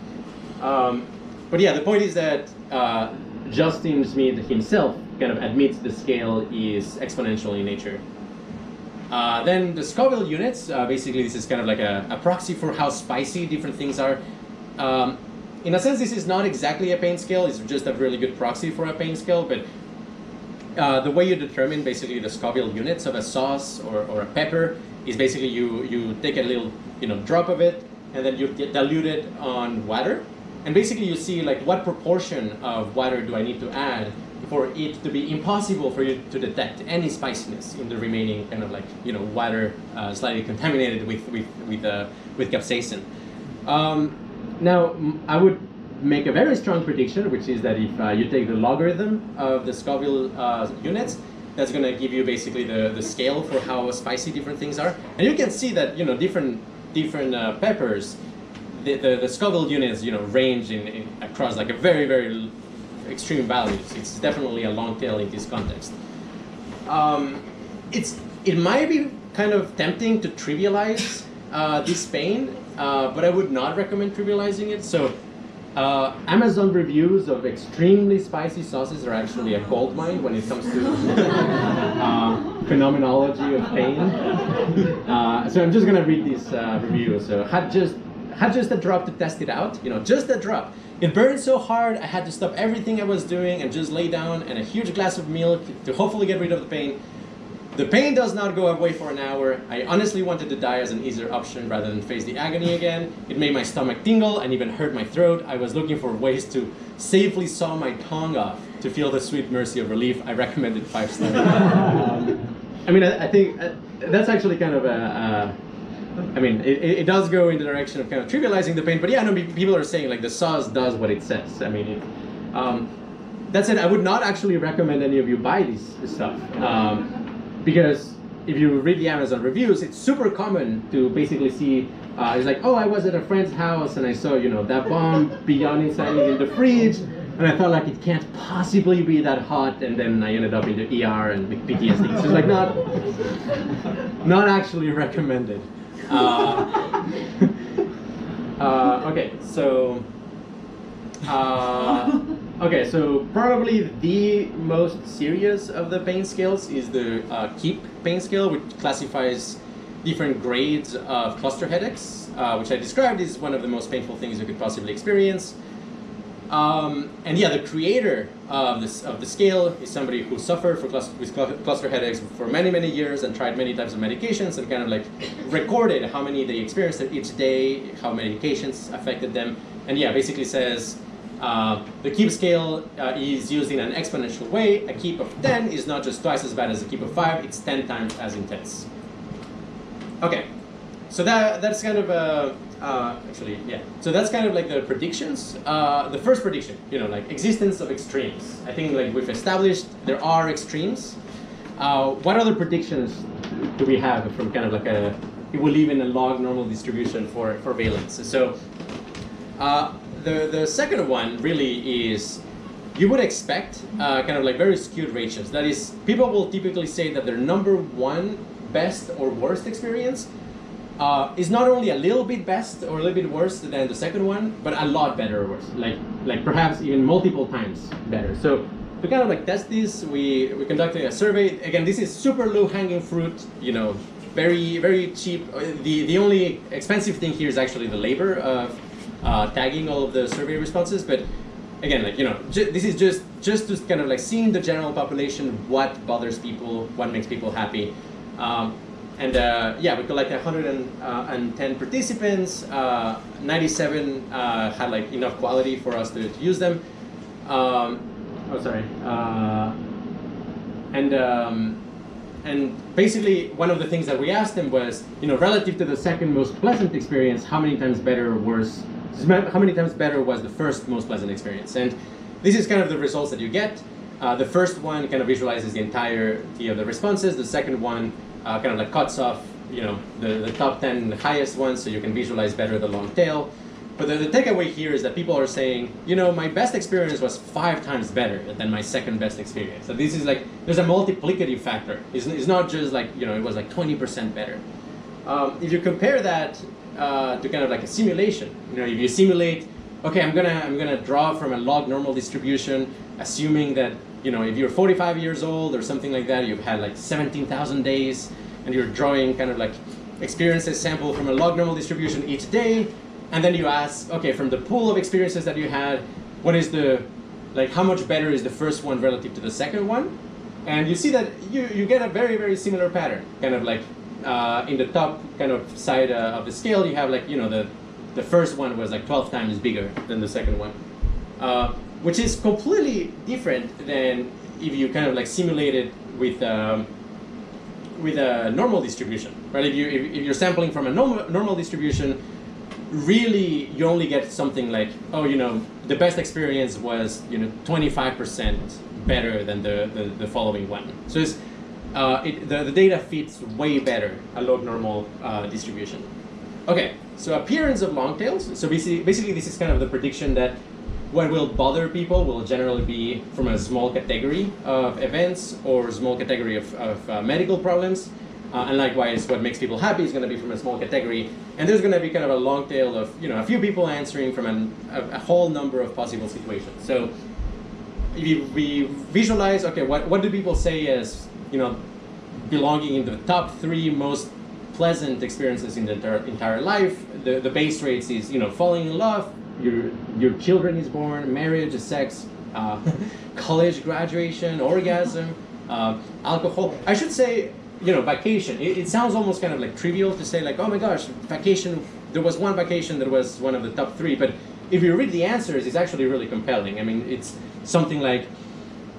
Um, but yeah, the point is that uh, Justin Schmidt himself kind of admits the scale is exponential in nature. Uh, then the Scoville units, uh, basically this is kind of like a, a, proxy for how spicy different things are. Um, in a sense, this is not exactly a pain scale, it's just a really good proxy for a pain scale, but uh, the way you determine basically the Scoville units of a sauce or, or a pepper is basically you, you take a little you know, drop of it and then you dilute it on water and basically you see like what proportion of water do I need to add for it to be impossible for you to detect any spiciness in the remaining kind of like, you know, water uh, slightly (laughs) contaminated with, with, with, uh, with capsaicin. Um, now, I would make a very strong prediction, which is that if uh, you take the logarithm of the Scoville uh, units, that's going to give you basically the, the scale for how spicy different things are. And you can see that, you know, different, different uh, peppers the, the, the Scoville units, you know, range in, in, across like a very, very extreme values. It's definitely a long tail in this context. Um, it's, it might be kind of tempting to trivialize uh, this pain, uh, but I would not recommend trivializing it. So uh, Amazon reviews of extremely spicy sauces are actually a gold mine when it comes to (laughs) uh, phenomenology of pain. Uh, so I'm just gonna read this uh, review. So had just had just a drop to test it out, you know, just a drop. It burned so hard, I had to stop everything I was doing and just lay down and a huge glass of milk to hopefully get rid of the pain. The pain does not go away for an hour. I honestly wanted to die as an easier option rather than face the agony again. It made my stomach tingle and even hurt my throat. I was looking for ways to safely saw my tongue off to feel the sweet mercy of relief. I recommended five stars. (laughs) um, I mean, I, I think uh, that's actually kind of a, a I mean, it, it does go in the direction of kind of trivializing the pain, but yeah, no, people are saying like the sauce does what it says. I mean, it, um, that said, I would not actually recommend any of you buy this, this stuff um, because if you read the Amazon reviews, it's super common to basically see uh, it's like, oh, I was at a friend's house and I saw, you know, Da' Bomb Beyond Insanity the fridge. and I felt like it can't possibly be that hot, and then I ended up in the ER and with PTSD. So it's like not, not actually (laughs) recommended. Uh, (laughs) uh, okay, so. Uh, okay, so probably the most serious of the pain scales is the uh, KIP pain scale, which classifies different grades of cluster headaches, uh, which I described is one of the most painful things you could possibly experience. Um, and yeah, the creator of this of the scale is somebody who suffered for cluster, with cluster headaches for many many years and tried many types of medications and kind of like recorded how many they experienced each day, how medications affected them, and yeah, basically says uh, the KIP scale uh, is used in an exponential way. A KIP of 10 is not just twice as bad as a KIP of 5, it's 10 times as intense. Okay, so that, that's kind of a, uh, actually, yeah. So that's kind of like the predictions. Uh, the first prediction, you know, like existence of extremes. I think like we've established there are extremes. Uh, what other predictions do we have from kind of like a, it will live in a log normal distribution for, for valence? So uh, the, the second one really is you would expect uh, kind of like very skewed ratios. That is, people will typically say that their number one best or worst experience uh, is not only a little bit best or a little bit worse than the second one, but a lot better or worse. Like, like perhaps even multiple times better. So to kind of like test this, we, we conducted a survey. Again, this is super low hanging fruit, you know, very, very cheap. Uh, the, the only expensive thing here is actually the labor of uh, tagging all of the survey responses. But again, like you know, this is just just to kind of like seeing the general population, what bothers people, what makes people happy. Um, and uh, yeah, we collected 110 uh, participants. Uh, 97 uh, had like enough quality for us to, to use them. Um, oh, sorry. And um, and basically, one of the things that we asked them was, you know, relative to the second most pleasant experience, how many times better or worse how many times better was the first most pleasant experience? And this is kind of the results that you get. Uh, the first one kind of visualizes the entirety of the responses. The second one uh, kind of like cuts off, you know, the, the top 10 highest ones so you can visualize better the long tail. But the, the takeaway here is that people are saying, you know, my best experience was five times better than my second best experience. So this is like, there's a multiplicative factor. It's, it's not just like, you know, it was like 20% better. Um, if you compare that uh, to kind of like a simulation. You know, if you simulate, okay, I'm gonna I'm gonna draw from a log normal distribution, assuming that you know if you're 45 years old or something like that, you've had like 17,000 days, and you're drawing kind of like experiences sample from a log normal distribution each day, and then you ask, okay, from the pool of experiences that you had, what is the like how much better is the first one relative to the second one? And you see that you, you get a very, very similar pattern, kind of like uh, in the top kind of side uh, of the scale, you have like, you know, the, the first one was like 12 times bigger than the second one, uh, which is completely different than if you kind of like simulate it with, um, with a normal distribution, right? If, you, if, if you're sampling from a normal, normal distribution, really you only get something like, oh, you know, the best experience was, you know, 25% better than the, the, the following one. So it's, uh, it, the, the data fits way better a log normal uh, distribution. Okay, so appearance of long tails. So basically, basically this is kind of the prediction that what will bother people will generally be from a small category of events or a small category of, of uh, medical problems. Uh, and likewise, what makes people happy is going to be from a small category. And there's going to be kind of a long tail of you know a few people answering from an, a, a whole number of possible situations. So if we visualize, okay, what, what do people say as you know, belonging in the top three most pleasant experiences in the entire, entire life. The, the base rates is, you know, falling in love, your, your children is born, marriage, sex, uh, (laughs) college graduation, orgasm, uh, alcohol. I should say, you know, vacation. It, it, sounds almost kind of like trivial to say like, oh my gosh, vacation, there was one vacation that was one of the top three, but if you read the answers, it's actually really compelling. I mean, it's something like,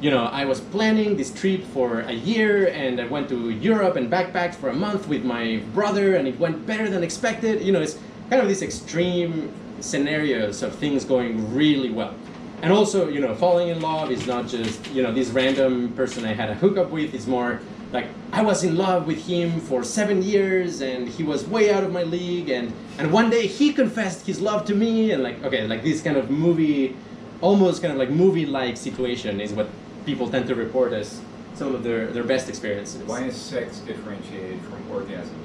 you know, I was planning this trip for a year and I went to Europe and backpacked for a month with my brother and it went better than expected. You know, it's kind of this extreme scenarios of things going really well. And also, you know, falling in love is not just, you know, this random person I had a hookup with. It's more like I was in love with him for seven years and he was way out of my league and, and one day he confessed his love to me and like, okay, like this kind of movie almost kind of like movie-like situation is what people tend to report as some of their, their best experiences. Why is sex differentiated from orgasm?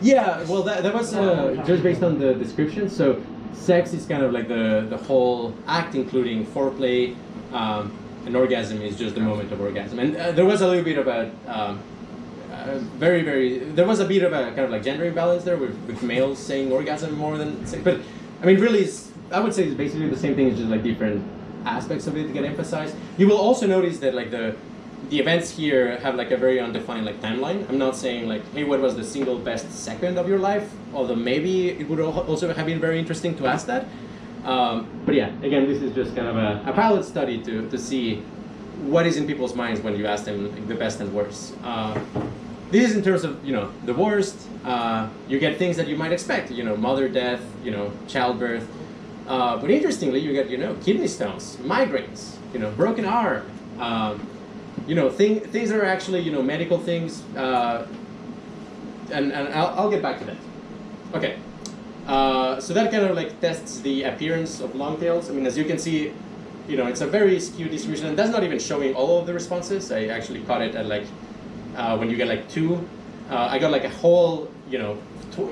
Yeah, well, that, that was uh, just based on the description. So, sex is kind of like the, the whole act, including foreplay. Um, and orgasm is just the moment of orgasm. And uh, there was a little bit of a um, uh, very, very. There was a bit of a kind of like gender imbalance there with, with males saying orgasm more than. But I mean, really, I would say it's basically the same thing. It's just like different aspects of it get emphasized. You will also notice that like the the events here have like a very undefined like timeline. I'm not saying like, hey, what was the single best second of your life? Although maybe it would also have been very interesting to ask that. Um, but yeah, again, this is just kind of a, a pilot study to, to see what is in people's minds when you ask them like, the best and worst. Uh, this is in terms of you know the worst. Uh, you get things that you might expect. You know, mother death. You know, childbirth. Uh, but interestingly, you get you know kidney stones, migraines. You know, broken arm. Um, you know, thing, things that are actually you know medical things. Uh, and and I'll, I'll get back to that. Okay. Uh, so that kind of like tests the appearance of long tails. I mean, as you can see, you know, it's a very skewed distribution, and that's not even showing all of the responses. I actually caught it at like uh, when you get like two. Uh, I got like a whole, you know,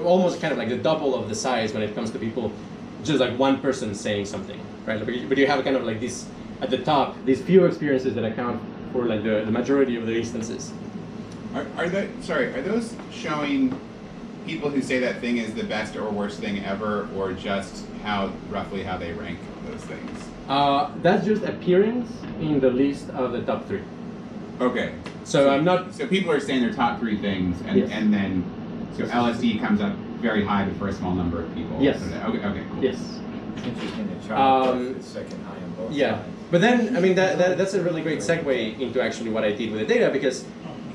almost kind of like the double of the size when it comes to people, just like one person saying something, right? But you, but you have kind of like this at the top, these few experiences that account for like the, the majority of the instances. Are, are they, sorry, are those showing people who say that thing is the best or worst thing ever, or just how, roughly how they rank those things? Uh, that's just appearance in the list of the top three. Okay. So I'm not. So people are saying their top three things, and, Yes. and then, so LSD comes up very high, but for a small number of people. Yes. Okay, okay, cool. Yes. It's interesting that Um, childbirth is second high on both Yeah, sides. But then I mean that, that that's a really great segue into actually what I did with the data because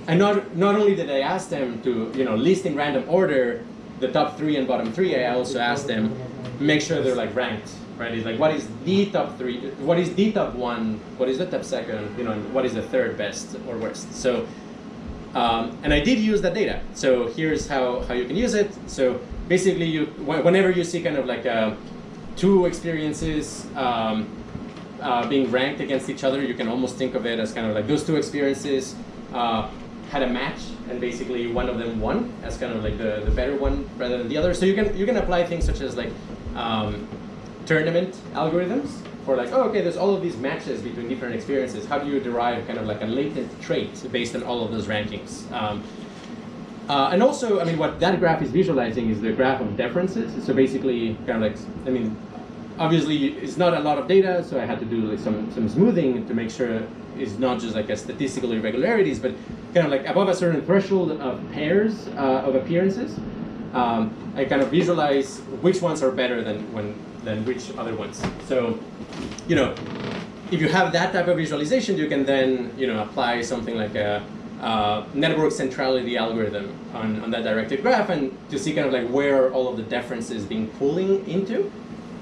I not not only did I ask them to you know list in random order the top three and bottom three, I also asked them make sure they're like ranked, right? It's like what is the top three, what is the top one, what is the top second, you know, and what is the third best or worst. So. Um, and I did use that data. So here's how, how you can use it. So basically, you whenever you see kind of like uh, two experiences um, uh, being ranked against each other, you can almost think of it as kind of like those two experiences uh, had a match, and basically one of them won as kind of like the, the better one rather than the other. So you can you can apply things such as like um, tournament algorithms for like, oh, okay, there's all of these matches between different experiences. How do you derive kind of like a latent trait based on all of those rankings? Um, uh, and also, I mean, what that graph is visualizing is the graph of differences. So basically, kind of like, I mean, obviously it's not a lot of data, so I had to do like some, some smoothing to make sure it's not just like a statistical irregularities, but kind of like above a certain threshold of pairs uh, of appearances, um, I kind of visualize which ones are better than when than which other ones. So, you know, if you have that type of visualization, you can then you know apply something like a uh, network centrality algorithm on, on that directed graph and to see kind of like where all of the differences being pulling into.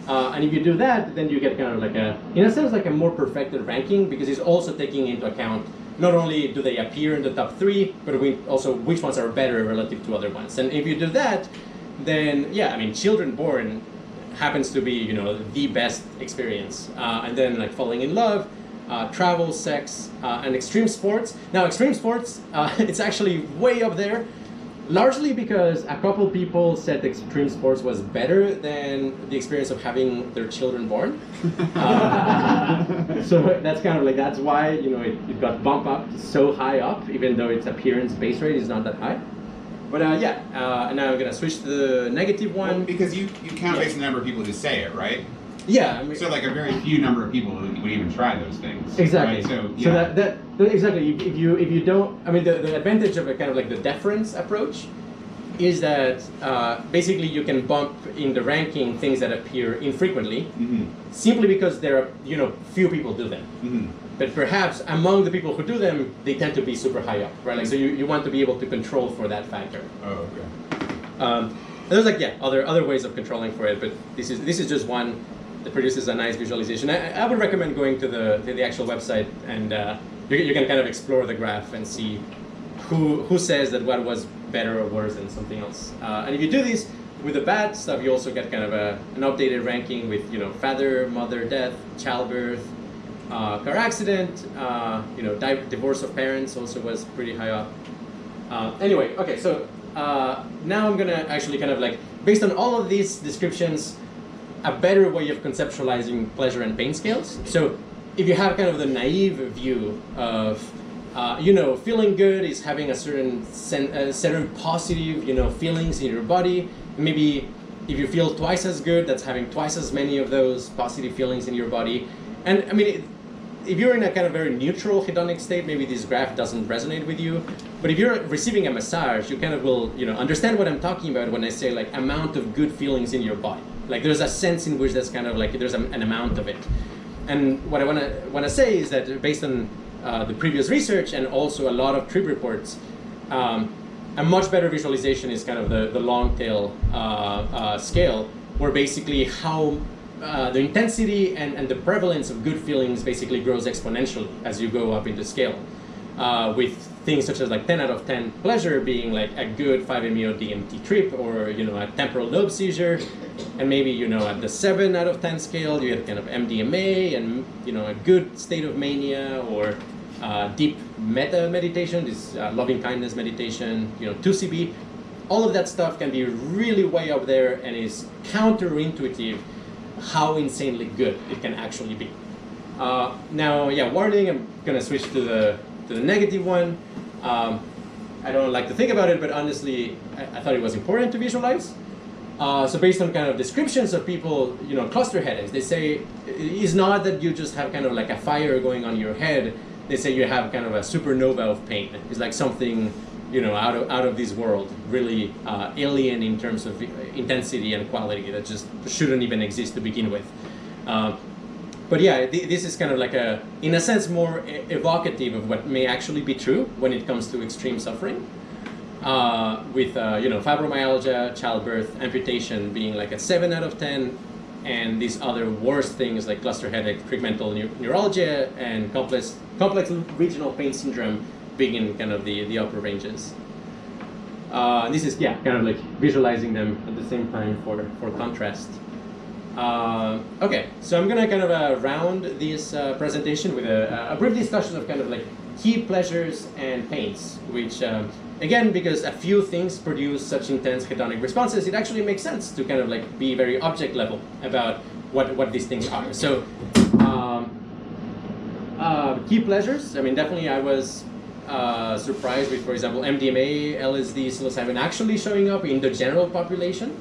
Uh, and if you do that, then you get kind of like a, in a sense, like a more perfected ranking because it's also taking into account not only do they appear in the top three, but we also which ones are better relative to other ones. And if you do that, then yeah, I mean, children born happens to be you know the best experience, uh, and then like falling in love. Uh, travel, sex, uh, and extreme sports. Now, extreme sports, uh, (laughs) it's actually way up there largely because a couple people said extreme sports was better than the experience of having their children born. Uh, (laughs) so that's kind of like that's why you know it, it got bumped up so high up, even though its appearance base rate is not that high. But uh, yeah, uh, and now I'm gonna switch to the negative Well, one. because you, you count Yeah. based on the number of people who say it, right? Yeah, I mean, So like a very few number of people would, would even try those things. Exactly. Right? So, yeah. So that, that, that exactly. If, you if you don't, I mean, the, the advantage of a kind of like the deference approach is that uh, basically you can bump in the ranking things that appear infrequently, Mhm. simply because there are you know few people do them. Mhm. But perhaps among the people who do them, they tend to be super high up, right? Like so, you, you want to be able to control for that factor. Oh, okay. Um, there's like yeah, other other ways of controlling for it, but this is this is just one that produces a nice visualization. I, I would recommend going to the to the actual website and uh, you, you can kind of explore the graph and see who who says that what was better or worse than something else. Uh, and if you do this, with the bad stuff, you also get kind of a, an updated ranking with you know father, mother death, childbirth, uh, car accident, uh, you know di- divorce of parents also was pretty high up. Uh, anyway, okay, so uh, now I'm gonna actually kind of like based on all of these descriptions, a better way of conceptualizing pleasure and pain scales. So if you have kind of the naive view of uh, you know, feeling good is having a certain a certain positive, you know, feelings in your body. Maybe if you feel twice as good, that's having twice as many of those positive feelings in your body. And I mean, it, if you're in a kind of very neutral hedonic state, maybe this graph doesn't resonate with you. But if you're receiving a massage, you kind of will, you know, understand what I'm talking about when I say like amount of good feelings in your body. Like there's a sense in which that's kind of like there's a, an amount of it. And what I want to want to say is that based on uh, the previous research and also a lot of trip reports, um, a much better visualization is kind of the, the long tail uh, uh, scale, where basically how uh, the intensity and, and the prevalence of good feelings basically grows exponentially as you go up in the scale. Uh, with things such as like 10 out of 10 pleasure being like a good 5-MeO DMT trip or you know a temporal lobe seizure and maybe you know at the 7 out of 10 scale you have kind of MDMA and you know a good state of mania or uh, deep meta meditation, this uh, loving kindness meditation, you know 2CB, all of that stuff can be really way up there and is counterintuitive how insanely good it can actually be. Uh, now, yeah, warning, I'm gonna switch to the, to the negative one. Um, I don't like to think about it, but honestly, I, I thought it was important to visualize. Uh, so based on kind of descriptions of people, you know, cluster headaches, they say it's not that you just have kind of like a fire going on your head. They say you have kind of a supernova of pain. It's like something, you know, out of out of this world, really uh, alien in terms of intensity and quality that just shouldn't even exist to begin with. Uh, but yeah, th- this is kind of like a, in a sense, more evocative of what may actually be true when it comes to extreme suffering. Uh, with uh, you know fibromyalgia, childbirth, amputation being like a seven out of ten, and these other worse things like cluster headache, trigeminal neu- neuralgia, and complex complex regional pain syndrome being in kind of the, the upper ranges. Uh, this is yeah, kind of like visualizing them at the same time for for contrast. Uh, okay, so I'm gonna kind of uh, round this uh, presentation with a, a brief discussion of kind of like key pleasures and pains, which um, again, because a few things produce such intense hedonic responses, it actually makes sense to kind of like be very object level about what, what these things are. So, um, uh, key pleasures, I mean, definitely I was uh, surprised with, for example, MDMA, LSD, psilocybin actually showing up in the general population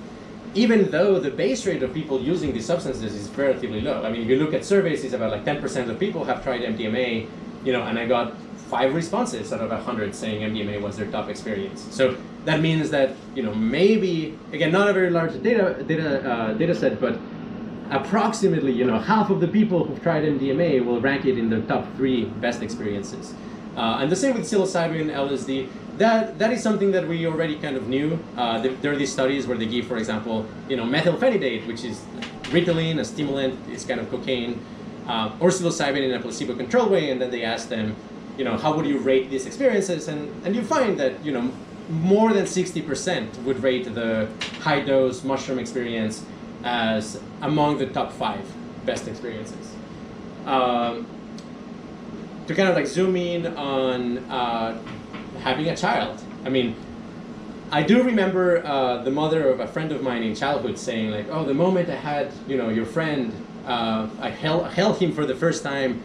even though the base rate of people using these substances is relatively low. I mean, if you look at surveys, it's about like 10% of people have tried MDMA, you know, and I got five responses out of 100 saying MDMA was their top experience. So that means that, you know, maybe, again, not a very large data, data, uh, data set, but approximately, you know, half of the people who've tried MDMA will rank it in the top three best experiences. Uh, and the same with psilocybin, and LSD. That, that is something that we already kind of knew. Uh, there, there, are these studies where they give, for example, you know, methylphenidate, which is Ritalin, a stimulant, it's kind of cocaine, uh, or psilocybin in a placebo-controlled way, and then they ask them, you know, how would you rate these experiences? And, and you find that, you know, more than 60% would rate the high-dose mushroom experience as among the top five best experiences. Um, to kind of like zoom in on uh, having a child. I mean, I do remember uh, the mother of a friend of mine in childhood saying like, "Oh, the moment I had, you know, your friend, uh, I held, held him for the first time,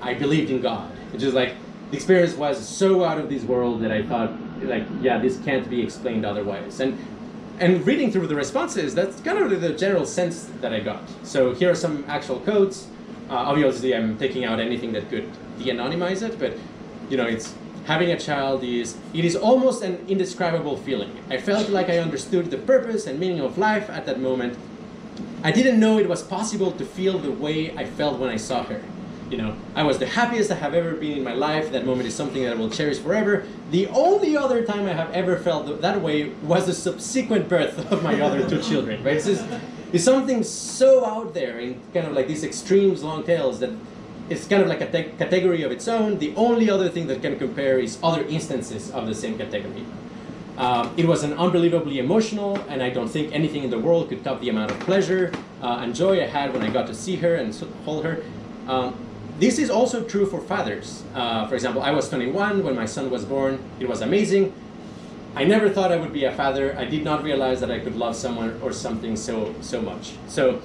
I believed in God." Which is like the experience was so out of this world that I thought, like, yeah, this can't be explained otherwise. And and reading through the responses, that's kind of the general sense that I got. So here are some actual codes. Uh, obviously, I'm taking out anything that could de-anonymize it, but you know, it's having a child is it is almost an indescribable feeling. I felt like I understood the purpose and meaning of life at that moment. I didn't know it was possible to feel the way I felt when I saw her. You know, I was the happiest I have ever been in my life. That moment is something that I will cherish forever. The only other time I have ever felt that way was the subsequent birth of my other two children. Right? It's, just, it's something so out there in kind of like these extremes, long tails that it's kind of like a te- category of its own. The only other thing that can compare is other instances of the same category. Um, it was an unbelievably emotional, and I don't think anything in the world could top the amount of pleasure uh, and joy I had when I got to see her and hold her. Um, this is also true for fathers. Uh, for example, I was 21 when my son was born. It was amazing. I never thought I would be a father. I did not realize that I could love someone or something so so much. So,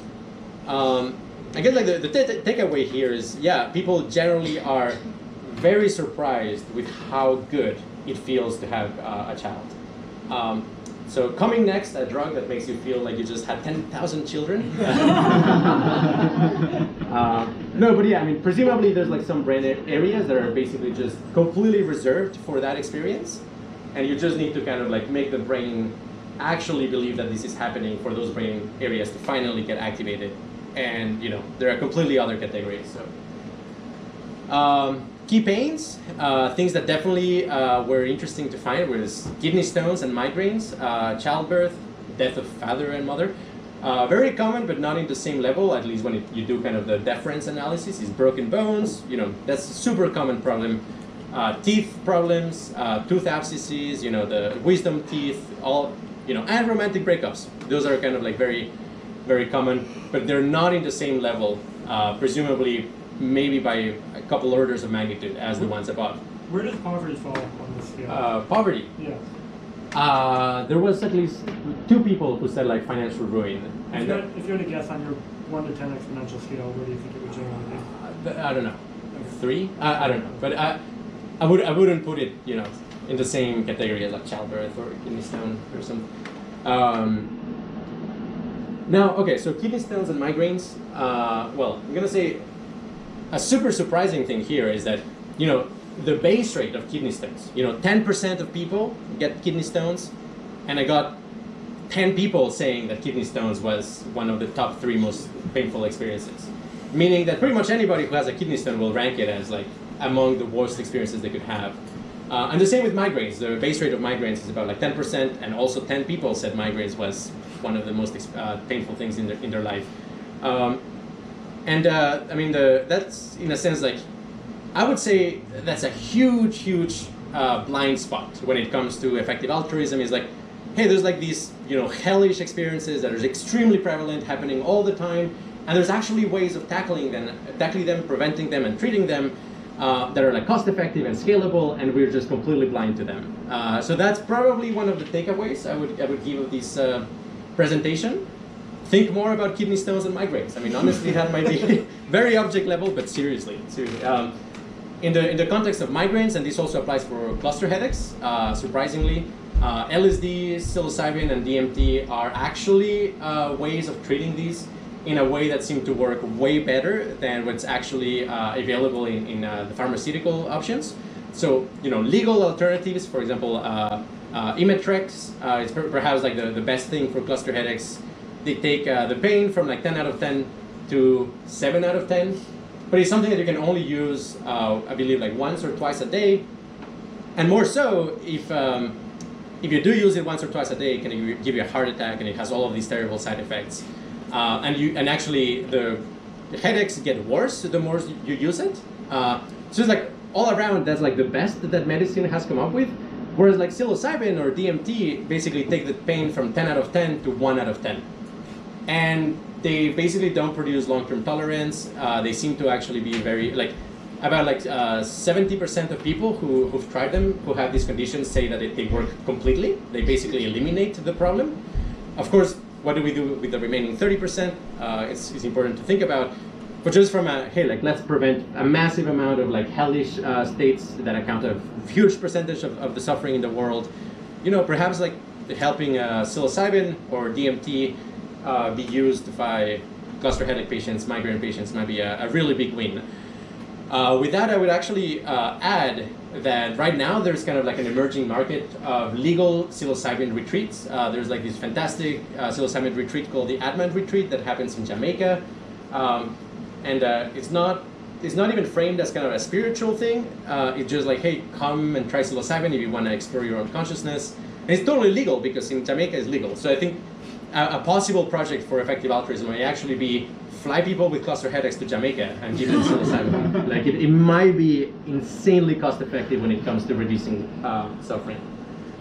um, I guess like the, the ta- takeaway here is, yeah, people generally are very surprised with how good it feels to have uh, a child. Um, so coming next, a drug that makes you feel like you just had 10,000 children. uh, (laughs) (laughs) no, but yeah, I mean, presumably there's like some brain areas that are basically just completely reserved for that experience. And you just need to kind of like make the brain actually believe that this is happening for those brain areas to finally get activated. And, you know, there are completely other categories. So. Um, key pains, uh, things that definitely uh, were interesting to find was kidney stones and migraines, uh, childbirth, death of father and mother. Uh, very common, but not in the same level. At least when it, you do kind of the deference analysis, is broken bones. You know that's a super common problem. Uh, teeth problems, tooth abscesses. You know the wisdom teeth. All you know, and romantic breakups. Those are kind of like very, very common, but they're not in the same level. Uh, presumably, maybe by a couple orders of magnitude as the ones above. Where does poverty fall on this scale? Uh, poverty. yeah. Uh, there was at least two people who said like financial ruin, If and you, had, if you had to guess on your 1 to 10 exponential scale, where do you think it would generally be? uh, I don't know, three. I, I don't know, but I, I would I wouldn't put it you know in the same category as like childbirth or kidney stone or something. Um, now, okay, so kidney stones and migraines. Uh, well, I'm gonna say a super surprising thing here is that you know the base rate of kidney stones. You know, 10% of people get kidney stones, and I got 10 people saying that kidney stones was one of the top three most painful experiences. Meaning that pretty much anybody who has a kidney stone will rank it as like among the worst experiences they could have. Uh, and the same with migraines. The base rate of migraines is about like 10%, and also 10 people said migraines was one of the most uh, painful things in their, in their life. Um, and uh, I mean, the, that's in a sense like, I would say that's a huge, huge uh, blind spot when it comes to effective altruism. Is like, hey, there's like these, you know, hellish experiences that are extremely prevalent, happening all the time, and there's actually ways of tackling them, tackling them, preventing them, and treating them uh, that are like cost-effective and scalable, and we're just completely blind to them. Uh, so that's probably one of the takeaways I would I would give of this uh, presentation. Think more about kidney stones and migraines. I mean, honestly, that might be (laughs) very object level, but seriously, seriously. Um, in the in the context of migraines, and this also applies for cluster headaches. Uh, surprisingly, uh, LSD, psilocybin, and DMT are actually uh, ways of treating these in a way that seem to work way better than what's actually uh, available in, in uh, the pharmaceutical options. So, you know, legal alternatives, for example, uh, uh, Imitrex uh, is per- perhaps like the, the best thing for cluster headaches. They take uh, the pain from like 10 out of 10 to 7 out of 10, but it's something that you can only use, uh, I believe, like once or twice a day, and more so if um, if you do use it once or twice a day, it can give you- a heart attack, and it has all of these terrible side effects. Uh, and you and actually the headaches get worse the more you use it. Uh, so it's like all around that's like the best that medicine has come up with. Whereas like psilocybin or DMT basically take the pain from 10 out of 10 to 1 out of 10 and they basically don't produce long-term tolerance. Uh, they seem to actually be very like about like uh, 70% of people who, who've tried them who have these conditions say that it, they work completely. They basically eliminate the problem. Of course, what do we do with the remaining 30%? Uh, it's, it's important to think about. But just from a hey, like let's prevent a massive amount of like hellish uh, states that account a huge percentage of, of the suffering in the world. You know, perhaps like helping uh, psilocybin or DMT uh, be used by cluster headache patients, migraine patients might be a, a really big win. Uh, with that, I would actually uh, add that right now there's kind of like an emerging market of legal psilocybin retreats. Uh, there's like this fantastic uh, psilocybin retreat called the Atman Retreat that happens in Jamaica, um, and uh, it's not it's not even framed as kind of a spiritual thing. Uh, it's just like, hey, come and try psilocybin if you want to explore your own consciousness. And it's totally legal because in Jamaica it's legal. So I think a, a possible project for effective altruism may actually be fly people with cluster headaches to Jamaica and give them psilocybin. like it, it might be insanely cost effective when it comes to reducing uh, suffering.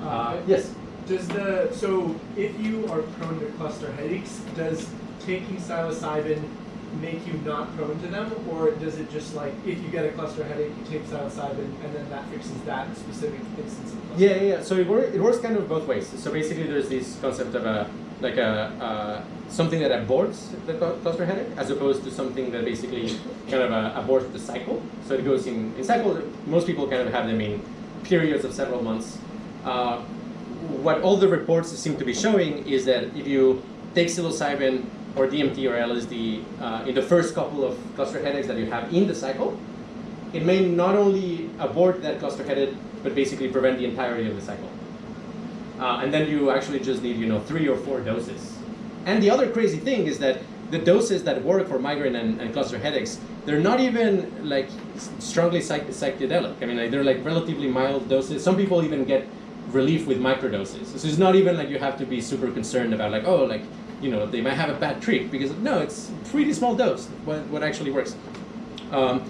Uh, yes. Does the so if you are prone to cluster headaches, does taking psilocybin make you not prone to them, or does it just like if you get a cluster headache, you take psilocybin and then that fixes that specific instance of cluster? Yeah, yeah, yeah. So it, wor- it works kind of both ways. So basically, there's this concept of a like a uh, something that aborts the cluster headache, as opposed to something that basically kind of uh, aborts the cycle. So it goes in in cycle. Most people kind of have them in periods of several months. Uh, what all the reports seem to be showing is that if you take psilocybin or DMT or LSD uh, in the first couple of cluster headaches that you have in the cycle, it may not only abort that cluster headache, but basically prevent the entirety of the cycle. Uh, and then you actually just need, you know, three or four doses. And the other crazy thing is that the doses that work for migraine and, and cluster headaches, they're not even like strongly psych- psychedelic. I mean, like, they're like relatively mild doses. Some people even get relief with microdoses. So it's not even like you have to be super concerned about like, oh, like, you know, they might have a bad trip because no, it's pretty small dose. What, what actually works. Um,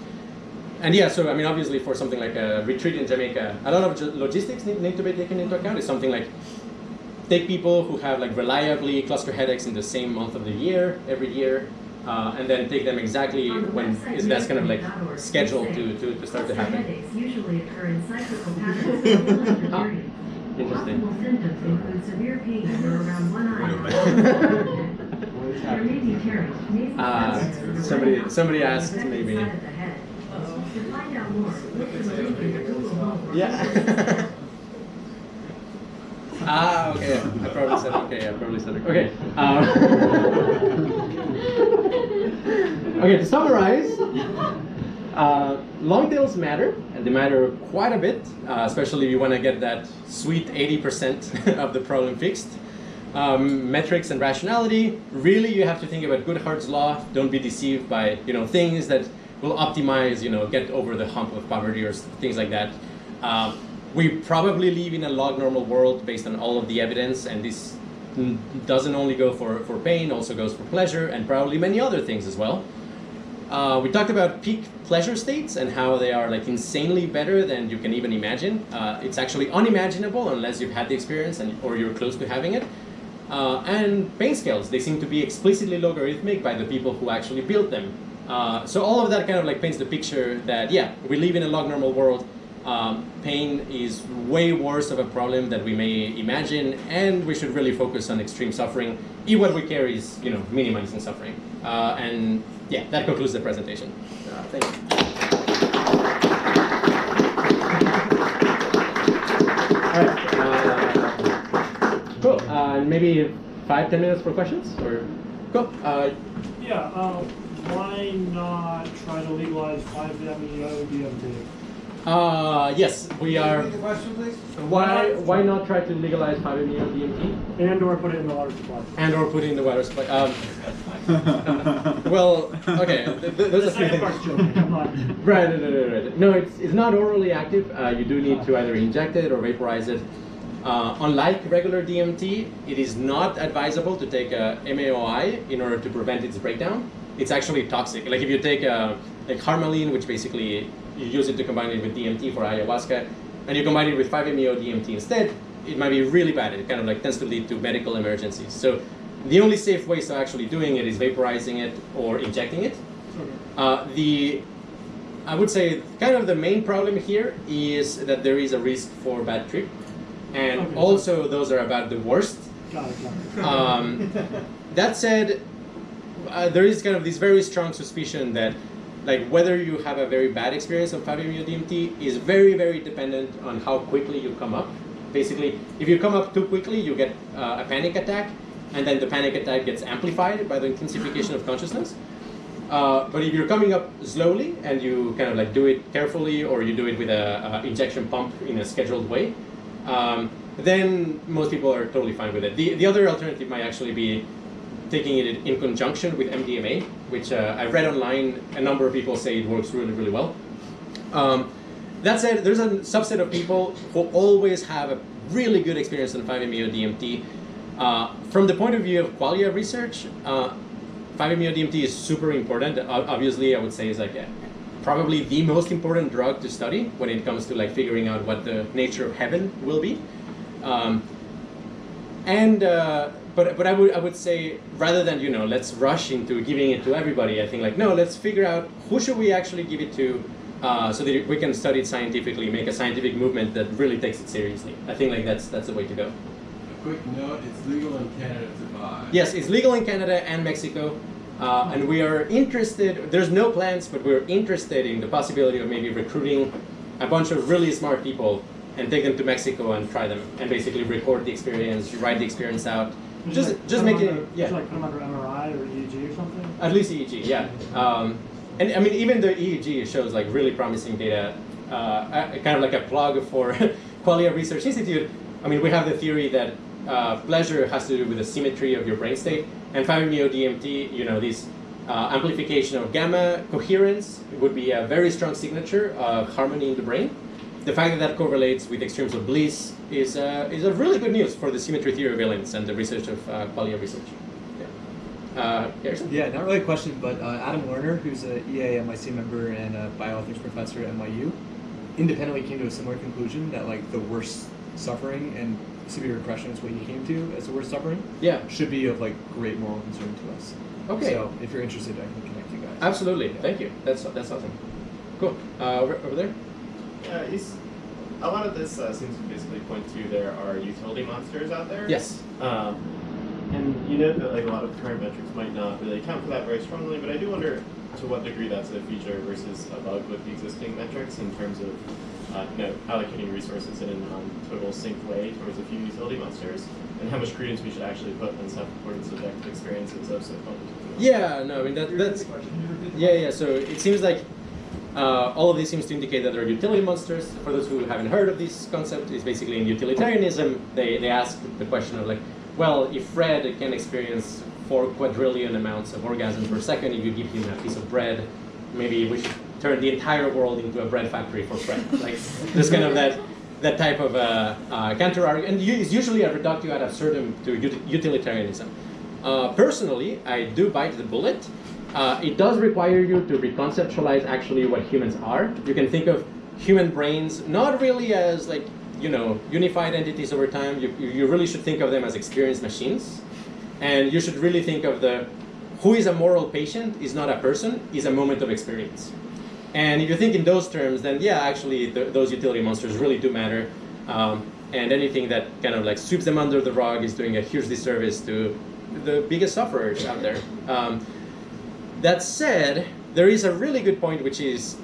and yeah, so I mean, obviously, for something like a retreat in Jamaica, a lot of logistics need, need to be taken into account. It's something like take people who have like reliably cluster headaches in the same month of the year every year, uh, and then take them exactly On the when that's kind of like scheduled to, to, to start to cluster happen. headaches usually occur in cyclical (laughs) patterns similar to the Ah, interesting. Possible symptoms include severe pain under around one eye. There may be (laughs) tearing, nasal Uh, somebody- somebody dots asked maybe- Yeah. (laughs) ah, okay. I probably said okay. I probably said okay. Um, (laughs) okay. To summarize, uh, long tails matter, and they matter quite a bit, uh, especially if you want to get that sweet 80% (laughs) of the problem fixed. Um, metrics and rationality. Really, you have to think about Goodhart's law. Don't be deceived by you know things that will optimize, you know, get over the hump of poverty or things like that. Uh, we probably live in a log normal world based on all of the evidence, and this doesn't only go for, for pain, also goes for pleasure, and probably many other things as well. Uh, we talked about peak pleasure states and how they are like insanely better than you can even imagine. Uh, it's actually unimaginable unless you've had the experience and, or you're close to having it. Uh, and pain scales, they seem to be explicitly logarithmic by the people who actually built them. Uh, so all of that kind of like paints the picture that yeah, we live in a log normal world. Um, pain is way worse of a problem than we may imagine, and we should really focus on extreme suffering. If what we care is you know minimizing suffering. Uh, and yeah, that concludes the presentation. Uh, thank you. All right. Uh, cool. Uh, maybe five, ten minutes for questions, or cool. Uh, Yeah, uh, why not try to legalize 5-MeO DMT? uh, yes, we are. Repeat the question, please? Why why not try to legalize 5-MeO DMT And or put it in the water supply? and or put it in the water supply? Um, (laughs) well, okay. th- th- there's a few second things. come on. Right, right, right, right, right. No, it's, it's not orally active. Uh, you do need to either inject it or vaporize it. Uh, unlike regular DMT, it is not advisable to take a MAOI in order to prevent its breakdown. It's actually toxic. Like if you take a, like harmaline, which basically you use it to combine it with DMT for ayahuasca, and you combine it with 5-MeO DMT instead, it might be really bad. It kind of like tends to lead to medical emergencies. So the only safe ways of actually doing it is vaporizing it or injecting it. Uh, the I would say kind of the main problem here is that there is a risk for bad trip, and also those are about the worst. Got it, got it. Um, that said, uh, there is kind of this very strong suspicion that like whether you have a very bad experience of 5-MeO DMT is very very dependent on how quickly you come up. Basically, if you come up too quickly, you get uh, a panic attack, and then the panic attack gets amplified by the intensification of consciousness. Uh, but if you're coming up slowly and you kind of like do it carefully, or you do it with a, a injection pump in a scheduled way, um, then most people are totally fine with it. The, the other alternative might actually be taking it in conjunction with MDMA, which uh, I read online. A number of people say it works really, really well. Um, that said, there's a subset of people who always have a really good experience on 5-MeO DMT. Uh, from the point of view of quality of research, uh, 5-MeO DMT is super important. Obviously, I would say is like probably the most important drug to study when it comes to like figuring out what the nature of heaven will be. Um, and uh, but but I would I would say rather than you know let's rush into giving it to everybody, I think like no, let's figure out who should we actually give it to, uh, so that we can study it scientifically, make a scientific movement that really takes it seriously. I think like that's that's the way to go. A quick note: It's legal in Canada to buy. Yes, it's legal in Canada and Mexico. Uh, and we are interested, there's no plans, but we're interested in the possibility of maybe recruiting a bunch of really smart people and take them to Mexico and try them and basically record the experience, write the experience out. Just, like just make it, under- yeah. Like put them under MRI or EEG or something? At least EEG, yeah. Um, and I mean, even the EEG shows like really promising data. Uh, uh, kind of like a plug for (laughs) Qualia Research Institute. I mean, we have the theory that uh, pleasure has to do with the symmetry of your brain state, and 5-MeO-DMT, you know, this uh, amplification of gamma coherence would be a very strong signature of harmony in the brain. The fact that that correlates with extremes of bliss is, uh, is a really good news for the symmetry theory of valence and the research of uh, Qualia Research. Yeah. Uh, Yeah, not really a question, but uh, Adam Lerner, who's a EA MIC member and a bioethics professor at NYU, independently came to a similar conclusion that like the worst suffering and severe repression is what he came to as the worst suffering. Yeah. Should be of like great moral concern to us. Okay. So if you're interested, I can connect you guys. Absolutely. Thank you. That's that's awesome. Cool. Uh, over, over there. Yeah, he's, a lot of this uh, seems to basically point to there are utility monsters out there. Yes. Um, and you know that like a lot of current metrics might not really account for that very strongly, but I do wonder to what degree that's a feature versus a bug with the existing metrics in terms of uh, know allocating resources in a non-total sync way towards a few utility monsters, and how much credence we should actually put on self-reported subjective experiences of subcognitive. Yeah. No. I mean that that's. Yeah. Yeah. So it seems like. Uh, all of this seems to indicate that there are utility monsters. For those who haven't heard of this concept, is basically in utilitarianism. They, they ask the question of like, well, if Fred can experience four quadrillion amounts of orgasms per second, if you give him a piece of bread, maybe we should turn the entire world into a bread factory for Fred. (laughs) like, there's kind of that that type of uh, uh, counter argument, and it's usually a reductio ad absurdum to ut- utilitarianism. Uh, personally, I do bite the bullet. Uh, it does require you to reconceptualize actually what humans are. You can think of human brains not really as like you know unified entities over time. You, you really should think of them as experience machines, and you should really think of the who is a moral patient is not a person, is a moment of experience. And if you think in those terms, then yeah, actually th- those utility monsters really do matter. Um, and anything that kind of like sweeps them under the rug is doing a huge disservice to the biggest sufferers out there. Um, that said, there is a really good point, which is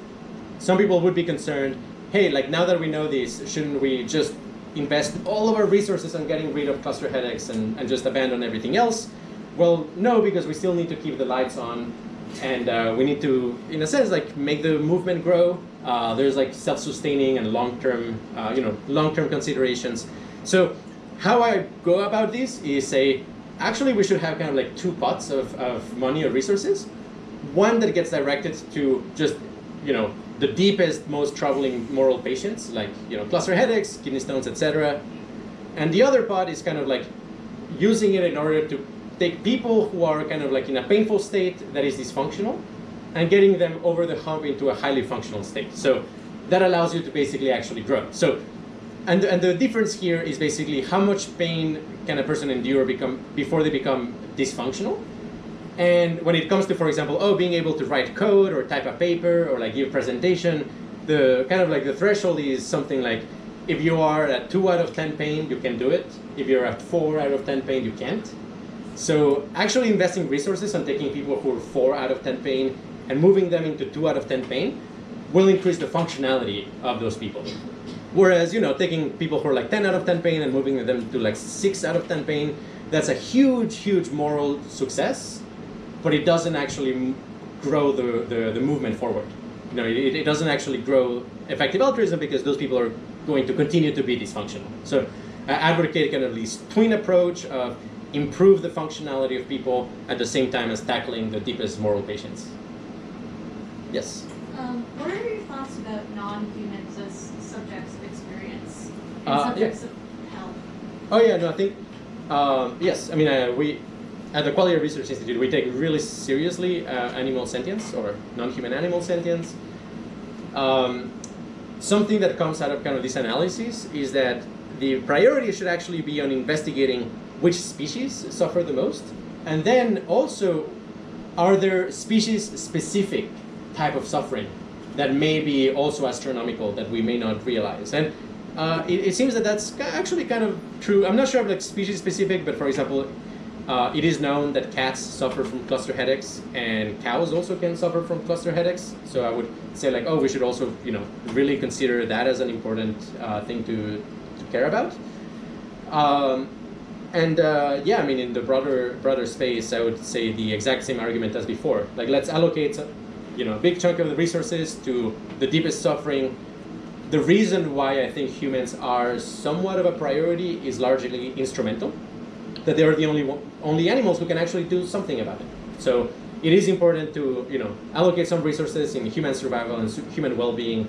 some people would be concerned hey, like now that we know this, shouldn't we just invest all of our resources on getting rid of cluster headaches and, and just abandon everything else? Well, no, because we still need to keep the lights on and uh, we need to, in a sense, like make the movement grow. Uh, there's like self-sustaining and long-term, uh, you know, long-term considerations. So how I go about this is say, actually, we should have kind of like two pots of, of money or resources. One that gets directed to just, you know, the deepest, most troubling moral patients, like you know, cluster headaches, kidney stones, etc. And the other pot is kind of like using it in order to take people who are kind of like in a painful state that is dysfunctional and getting them over the hump into a highly functional state. So that allows you to basically actually grow. So and, and the difference here is basically how much pain can a person endure become before they become dysfunctional. And when it comes to, for example, oh, being able to write code or type a paper or like give a presentation, the kind of like the threshold is something like if you are at two out of 10 pain, you can do it. If you're at four out of 10 pain, you can't. So actually investing resources on taking people who are four out of 10 pain and moving them into two out of 10 pain will increase the functionality of those people. Whereas, you know, taking people who are like 10 out of 10 pain and moving them to like six out of 10 pain, that's a huge, huge moral success, but it doesn't actually grow the, the, the movement forward. You know, it, it doesn't actually grow effective altruism because those people are going to continue to be dysfunctional. So I advocate kind of this twin approach of improve the functionality of people at the same time as tackling the deepest moral patients. Yes. Um, what are your thoughts about non-humans as subjects of experience and Uh, subjects of health? Oh yeah, no, I think um, yes. I mean, uh, we at the Qualia Research Institute we take really seriously uh, animal sentience or non-human animal sentience. Um, something that comes out of kind of this analysis is that the priority should actually be on investigating which species suffer the most, and then also, are there species-specific type of suffering that may be also astronomical that we may not realize? And uh, it, it, seems that that's actually kind of true. I'm not sure of like species-specific, but for example, uh, it is known that cats suffer from cluster headaches, and cows also can suffer from cluster headaches. So I would say like, oh, we should also, you know, really consider that as an important uh, thing to, to care about. Um, and uh, yeah, I mean, in the broader broader space, I would say the exact same argument as before. Like, let's allocate, you know, a big chunk of the resources to the deepest suffering. The reason why I think humans are somewhat of a priority is largely instrumental. That they are the only only animals who can actually do something about it. So it is important to you know allocate some resources in human survival and human well-being,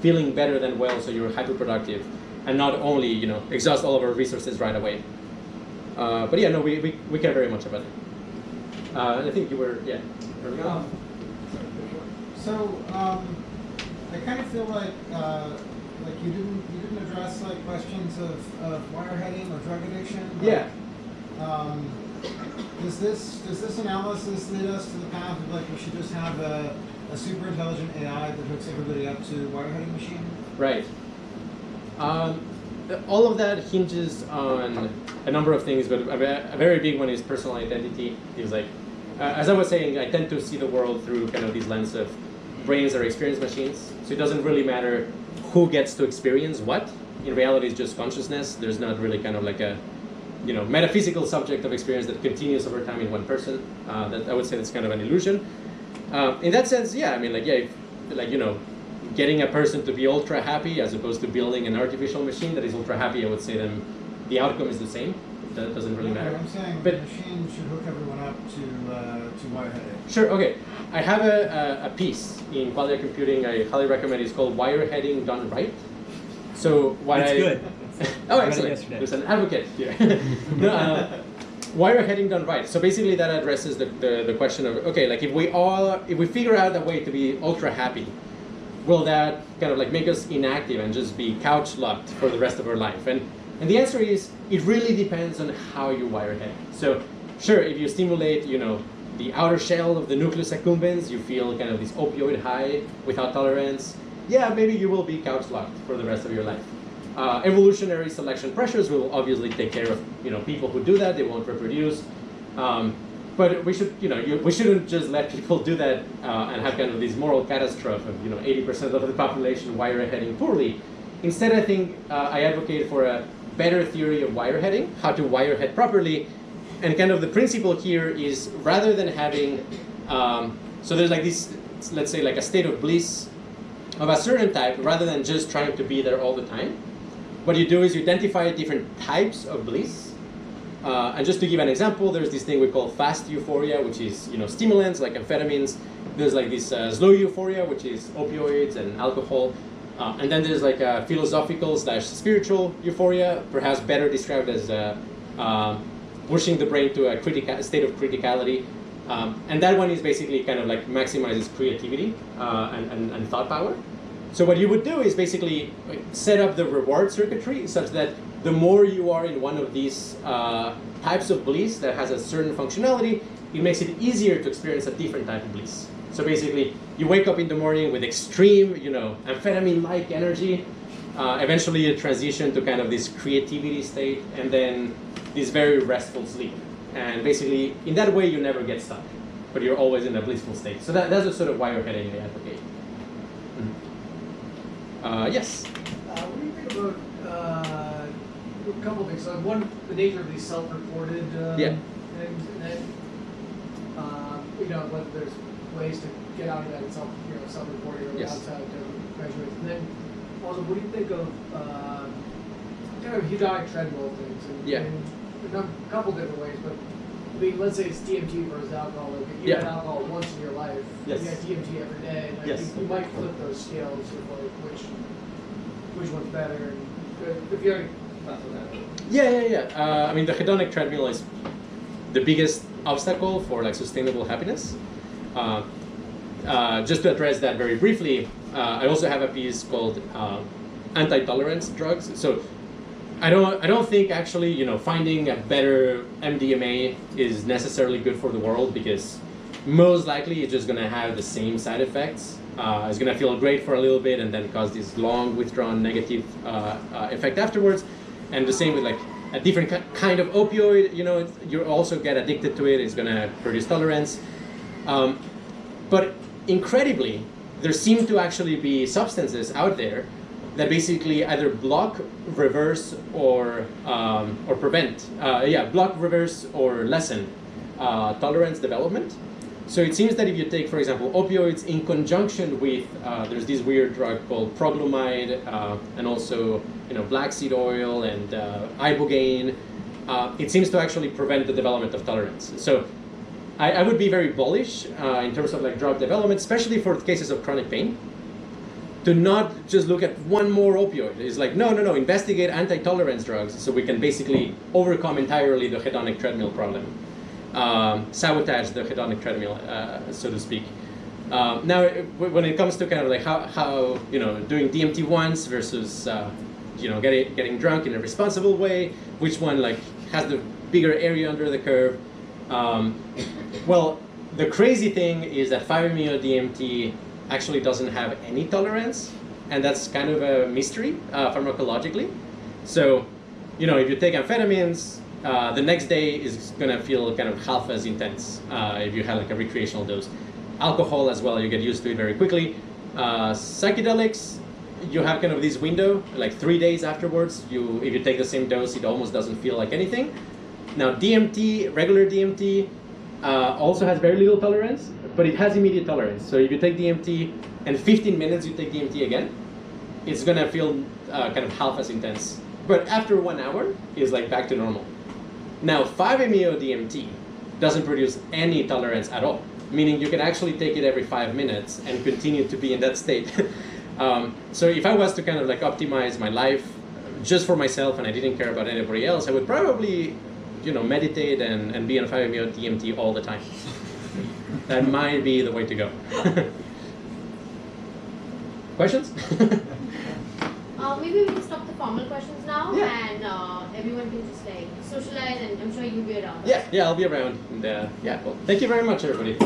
feeling better than well, so you're hyperproductive, and not only you know exhaust all of our resources right away. Uh, but yeah, no, we, we, we care very much about it. Uh, I think you were, yeah. Um, so um, I kind of feel like uh, like you didn't you didn't address like questions of, of wireheading or drug addiction. Yeah. Um, does this does this analysis lead us to the path of like we should just have a, a super intelligent AI that hooks everybody up to wireheading machine? Right. Um, all of that hinges on a number of things, but a, very big one is personal identity. Is like, uh, as I was saying, I tend to see the world through kind of these lens of brains are experience machines. So it doesn't really matter who gets to experience what. In reality, it's just consciousness. There's not really kind of like a, you know, metaphysical subject of experience that continues over time in one person. Uh, that I would say that's kind of an illusion. Uh, in that sense, yeah, I mean, like, yeah, if, like you know, getting a person to be ultra happy as opposed to building an artificial machine that is ultra happy, I would say then the outcome is the same. That doesn't really matter. I'm saying but, the machine should hook everyone up to uh, to wireheading. Sure. Okay. I have a, a, a piece in qualia computing. I highly recommend. It's called wireheading done right. So what it's I good. (laughs) oh, excellent. There's an advocate here. (laughs) no, uh, wireheading done right. So basically, that addresses the, the, the question of okay, like if we all if we figure out a way to be ultra happy, will that kind of like make us inactive and just be couch locked for the rest of our life? And and the answer is it really depends on how you wire head. So sure, if you stimulate, you know, the outer shell of the nucleus accumbens, you feel kind of this opioid high without tolerance. Yeah, maybe you will be couch locked for the rest of your life. Uh, evolutionary selection pressures will obviously take care of you know people who do that. They won't reproduce. Um, but we should, you know, you, we shouldn't just let people do that uh, and have kind of this moral catastrophe of, you know, 80% of the population wireheading poorly. Instead, I think uh, I advocate for a better theory of wireheading, how to wirehead properly. And kind of the principle here is rather than having, um, so there's like this, let's say like a state of bliss of a certain type, rather than just trying to be there all the time. What you do is you identify different types of bliss uh, and just to give an example, there's this thing we call fast euphoria, which is you know stimulants like amphetamines. There's like this uh, slow euphoria, which is opioids and alcohol. Uh, and then there's like a philosophical slash spiritual euphoria, perhaps better described as uh, um, pushing the brain to a state of criticality. Um, and that one is basically kind of like maximizes creativity uh, and, and, and thought power. So what you would do is basically set up the reward circuitry such that the more you are in one of these uh, types of bliss that has a certain functionality, it makes it easier to experience a different type of bliss. So basically, you wake up in the morning with extreme, you know, amphetamine-like energy. Uh, eventually, you transition to kind of this creativity state, and then this very restful sleep. And basically, in that way, you never get stuck, but you're always in a blissful state. So that, that's the sort of wireheading I advocate. Mm-hmm. Uh, yes. Uh, a couple things. So one, the nature of these self-reported um, yeah. things, and then um, you know whether there's ways to get out of that self, you know, self-reporting or yes. outside to measure And then also, what do you think of um, kind of hedonic treadmill things? And, yeah. And a couple different ways, but I mean, let's say it's DMT versus alcohol. Like if you yeah. had alcohol once in your life, yes. you had DMT every day, and yes. you, you might flip those scales of like which which one's better. And if you already yeah, yeah, yeah. Uh, I mean, the hedonic treadmill is the biggest obstacle for like sustainable happiness. Uh, uh, just to address that very briefly, uh, I also have a piece called uh, anti-tolerance drugs. So I don't I don't think actually you know finding a better MDMA is necessarily good for the world because most likely it's just gonna have the same side effects. Uh, it's gonna feel great for a little bit and then cause this long withdrawn negative effect afterwards. And the same with like a different kind of opioid. You know, you also get addicted to it. It's gonna produce tolerance. Um, but incredibly, there seem to actually be substances out there that basically either block, reverse, or um, or prevent. Uh, yeah, block, reverse, or lessen uh, tolerance development. So it seems that if you take, for example, opioids in conjunction with uh, there's this weird drug called proglumide, uh, and also you know black seed oil and uh, ibogaine, uh, it seems to actually prevent the development of tolerance. So I, I would be very bullish uh, in terms of like drug development, especially for cases of chronic pain. To not just look at one more opioid. It's like no, no, no. Investigate anti-tolerance drugs so we can basically overcome entirely the hedonic treadmill problem, um, sabotage the hedonic treadmill, uh, so to speak. Um, now, when it comes to kind of like how, how you know doing DMT once versus uh, you know getting getting drunk in a responsible way, which one like has the bigger area under the curve? Um, well, the crazy thing is that 5-MeO DMT actually doesn't have any tolerance, and that's kind of a mystery uh, pharmacologically. So, you know, if you take amphetamines, uh, the next day is gonna feel kind of half as intense uh, if you have like a recreational dose. Alcohol as well, you get used to it very quickly. Uh, psychedelics, you have kind of this window, like three days afterwards. You, if you take the same dose, it almost doesn't feel like anything. Now DMT, regular DMT, uh, also has very little tolerance, but it has immediate tolerance. So if you take DMT and 15 minutes you take DMT again, it's gonna feel uh, kind of half as intense. But after one hour, it's like back to normal. Now 5-MeO DMT doesn't produce any tolerance at all, meaning you can actually take it every five minutes and continue to be in that state. (laughs) um, so if I was to kind of like optimize my life just for myself and I didn't care about anybody else, I would probably you know, meditate and, and be on 5-MeO DMT all the time. (laughs) that might be the way to go. (laughs) Questions? Uh, maybe we can stop the formal questions now Yeah. and uh, everyone can just like socialize and I'm sure you'll be around. Yeah, yeah, I'll be around. And uh, yeah, well, thank you very much, everybody.